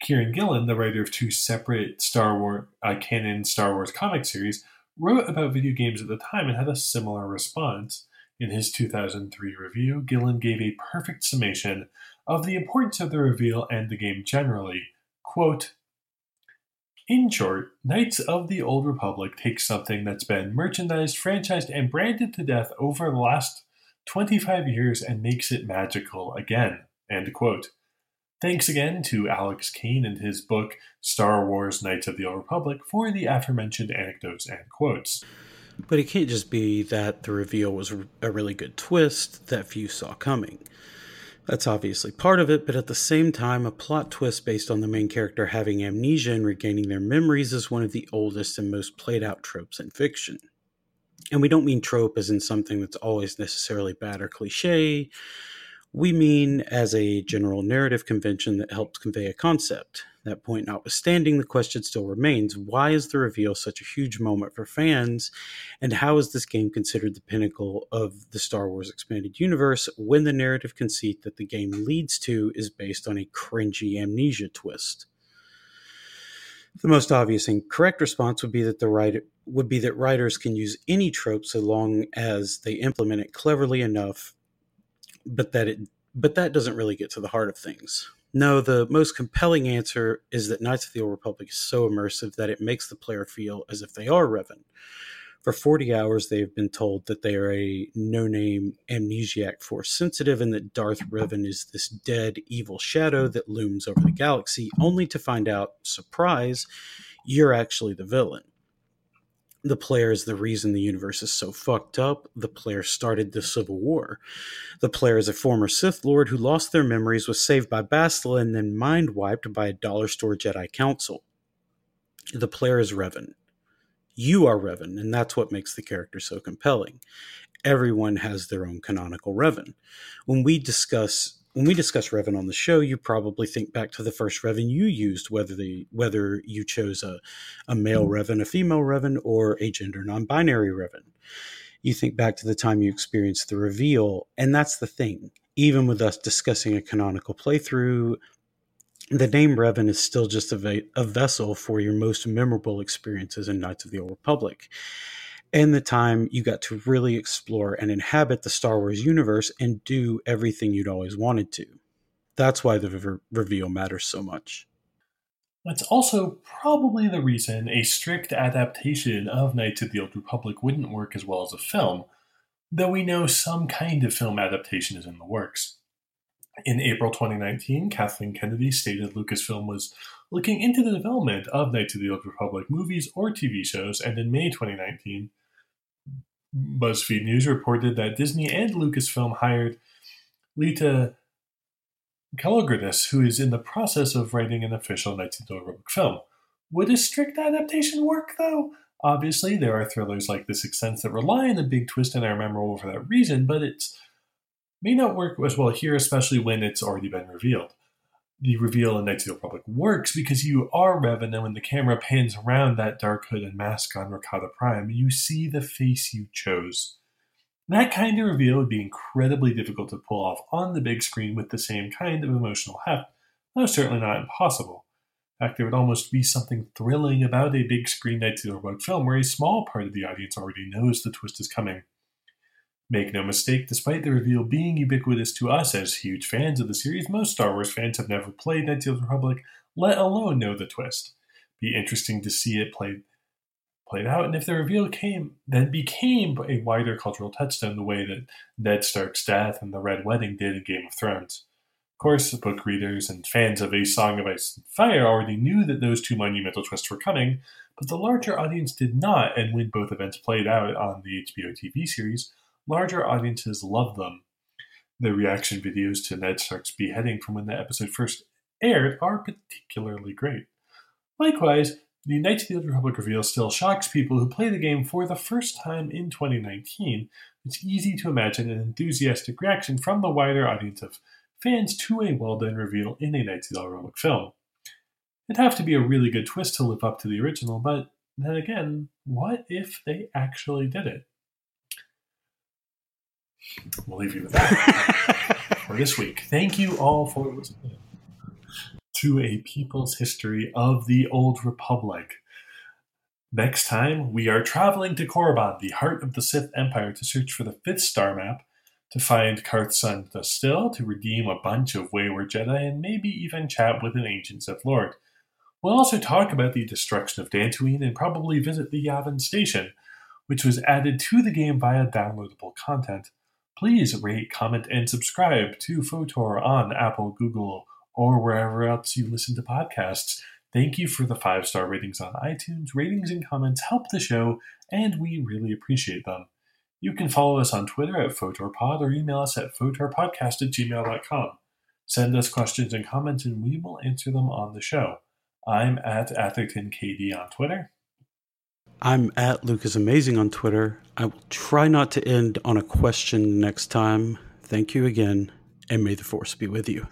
Kieran Gillen, the writer of two separate Star Wars uh, canon Star Wars comic series, wrote about video games at the time and had a similar response. In his 2003 review, Gillen gave a perfect summation of the importance of the reveal and the game generally. Quote, in short, Knights of the Old Republic takes something that's been merchandised, franchised, and branded to death over the last 25 years and makes it magical again. End quote. Thanks again to Alex Kane and his book Star Wars Knights of the Old Republic for the aforementioned anecdotes and quotes. But it can't just be that the reveal was a really good twist that few saw coming. That's obviously part of it, but at the same time, a plot twist based on the main character having amnesia and regaining their memories is one of the oldest and most played out tropes in fiction. And we don't mean trope as in something that's always necessarily bad or cliche. We mean as a general narrative convention that helps convey a concept. That point notwithstanding, the question still remains why is the reveal such a huge moment for fans? And how is this game considered the pinnacle of the Star Wars expanded universe when the narrative conceit that the game leads to is based on a cringy amnesia twist? The most obvious and correct response would be that the writer would be that writers can use any trope so long as they implement it cleverly enough, but that it but that doesn't really get to the heart of things. No, the most compelling answer is that Knights of the Old Republic is so immersive that it makes the player feel as if they are Revan. For 40 hours, they have been told that they are a no name amnesiac force sensitive and that Darth Revan is this dead, evil shadow that looms over the galaxy, only to find out, surprise, you're actually the villain the player is the reason the universe is so fucked up. The player started the Civil War. The player is a former Sith Lord who lost their memories, was saved by Bastila, and then mind wiped by a dollar store Jedi Council. The player is Revan. You are Revan, and that's what makes the character so compelling. Everyone has their own canonical Revan. When we discuss when we discuss Revan on the show, you probably think back to the first Revan you used, whether the whether you chose a, a male mm-hmm. Revan, a female Revan, or a gender non-binary Revan. You think back to the time you experienced the reveal, and that's the thing. Even with us discussing a canonical playthrough, the name Revan is still just a, a vessel for your most memorable experiences in Knights of the Old Republic and the time you got to really explore and inhabit the Star Wars universe and do everything you'd always wanted to. That's why the re- reveal matters so much. That's also probably the reason a strict adaptation of Knights of the Old Republic wouldn't work as well as a film, though we know some kind of film adaptation is in the works. In April 2019, Kathleen Kennedy stated Lucasfilm was looking into the development of Knights of the Old Republic movies or TV shows, and in May 2019, BuzzFeed News reported that Disney and Lucasfilm hired Laeta Kalogridis, who is in the process of writing an official Knights of the Old Republic film. Would a strict adaptation work, though? Obviously, there are thrillers like The Sixth Sense that rely on a big twist and are memorable for that reason, but it may not work as well here, especially when it's already been revealed the reveal in Knights of the Republic works because you are Revan, and when the camera pans around that dark hood and mask on Rakata Prime, you see the face you chose. That kind of reveal would be incredibly difficult to pull off on the big screen with the same kind of emotional heft, though certainly not impossible. In fact, there would almost be something thrilling about a big screen Knights of the Republic film where a small part of the audience already knows the twist is coming. Make no mistake, despite the reveal being ubiquitous to us as huge fans of the series, most Star Wars fans have never played Knights of the Republic, let alone know the twist. Be interesting to see it played played out, and if the reveal came then became a wider cultural touchstone the way that Ned Stark's death and the Red Wedding did in Game of Thrones. Of course, book readers and fans of A Song of Ice and Fire already knew that those two monumental twists were coming, but the larger audience did not, and when both events played out on the HBO TV series, larger audiences love them. The reaction videos to Ned Stark's beheading from when the episode first aired are particularly great. Likewise, the Knights of the Old Republic reveal still shocks people who play the game for the first time in 2019. It's easy to imagine an enthusiastic reaction from the wider audience of fans to a well done reveal in a Knights of the Old Republic film. It'd have to be a really good twist to live up to the original, but then again, what if they actually did it? We'll leave you with that *laughs* for this week. Thank you all for listening to a people's history of the Old Republic. Next time, we are traveling to Korriban, the heart of the Sith Empire, to search for the fifth star map, to find Carth's son Dustil, to redeem a bunch of wayward Jedi, and maybe even chat with an ancient Sith Lord. We'll also talk about the destruction of Dantooine and probably visit the Yavin Station, which was added to the game via downloadable content. Please rate, comment, and subscribe to KOTOR on Apple, Google, or wherever else you listen to podcasts. Thank you for the five star ratings on iTunes. Ratings and comments help the show, and we really appreciate them. You can follow us on Twitter at KOTORPod or email us at KOTORPodcast at gmail.com. Send us questions and comments, and we will answer them on the show. I'm at AthertonKD on Twitter. I'm at Lucas Amazing on Twitter. I will try not to end on a question next time. Thank you again, and may the force be with you.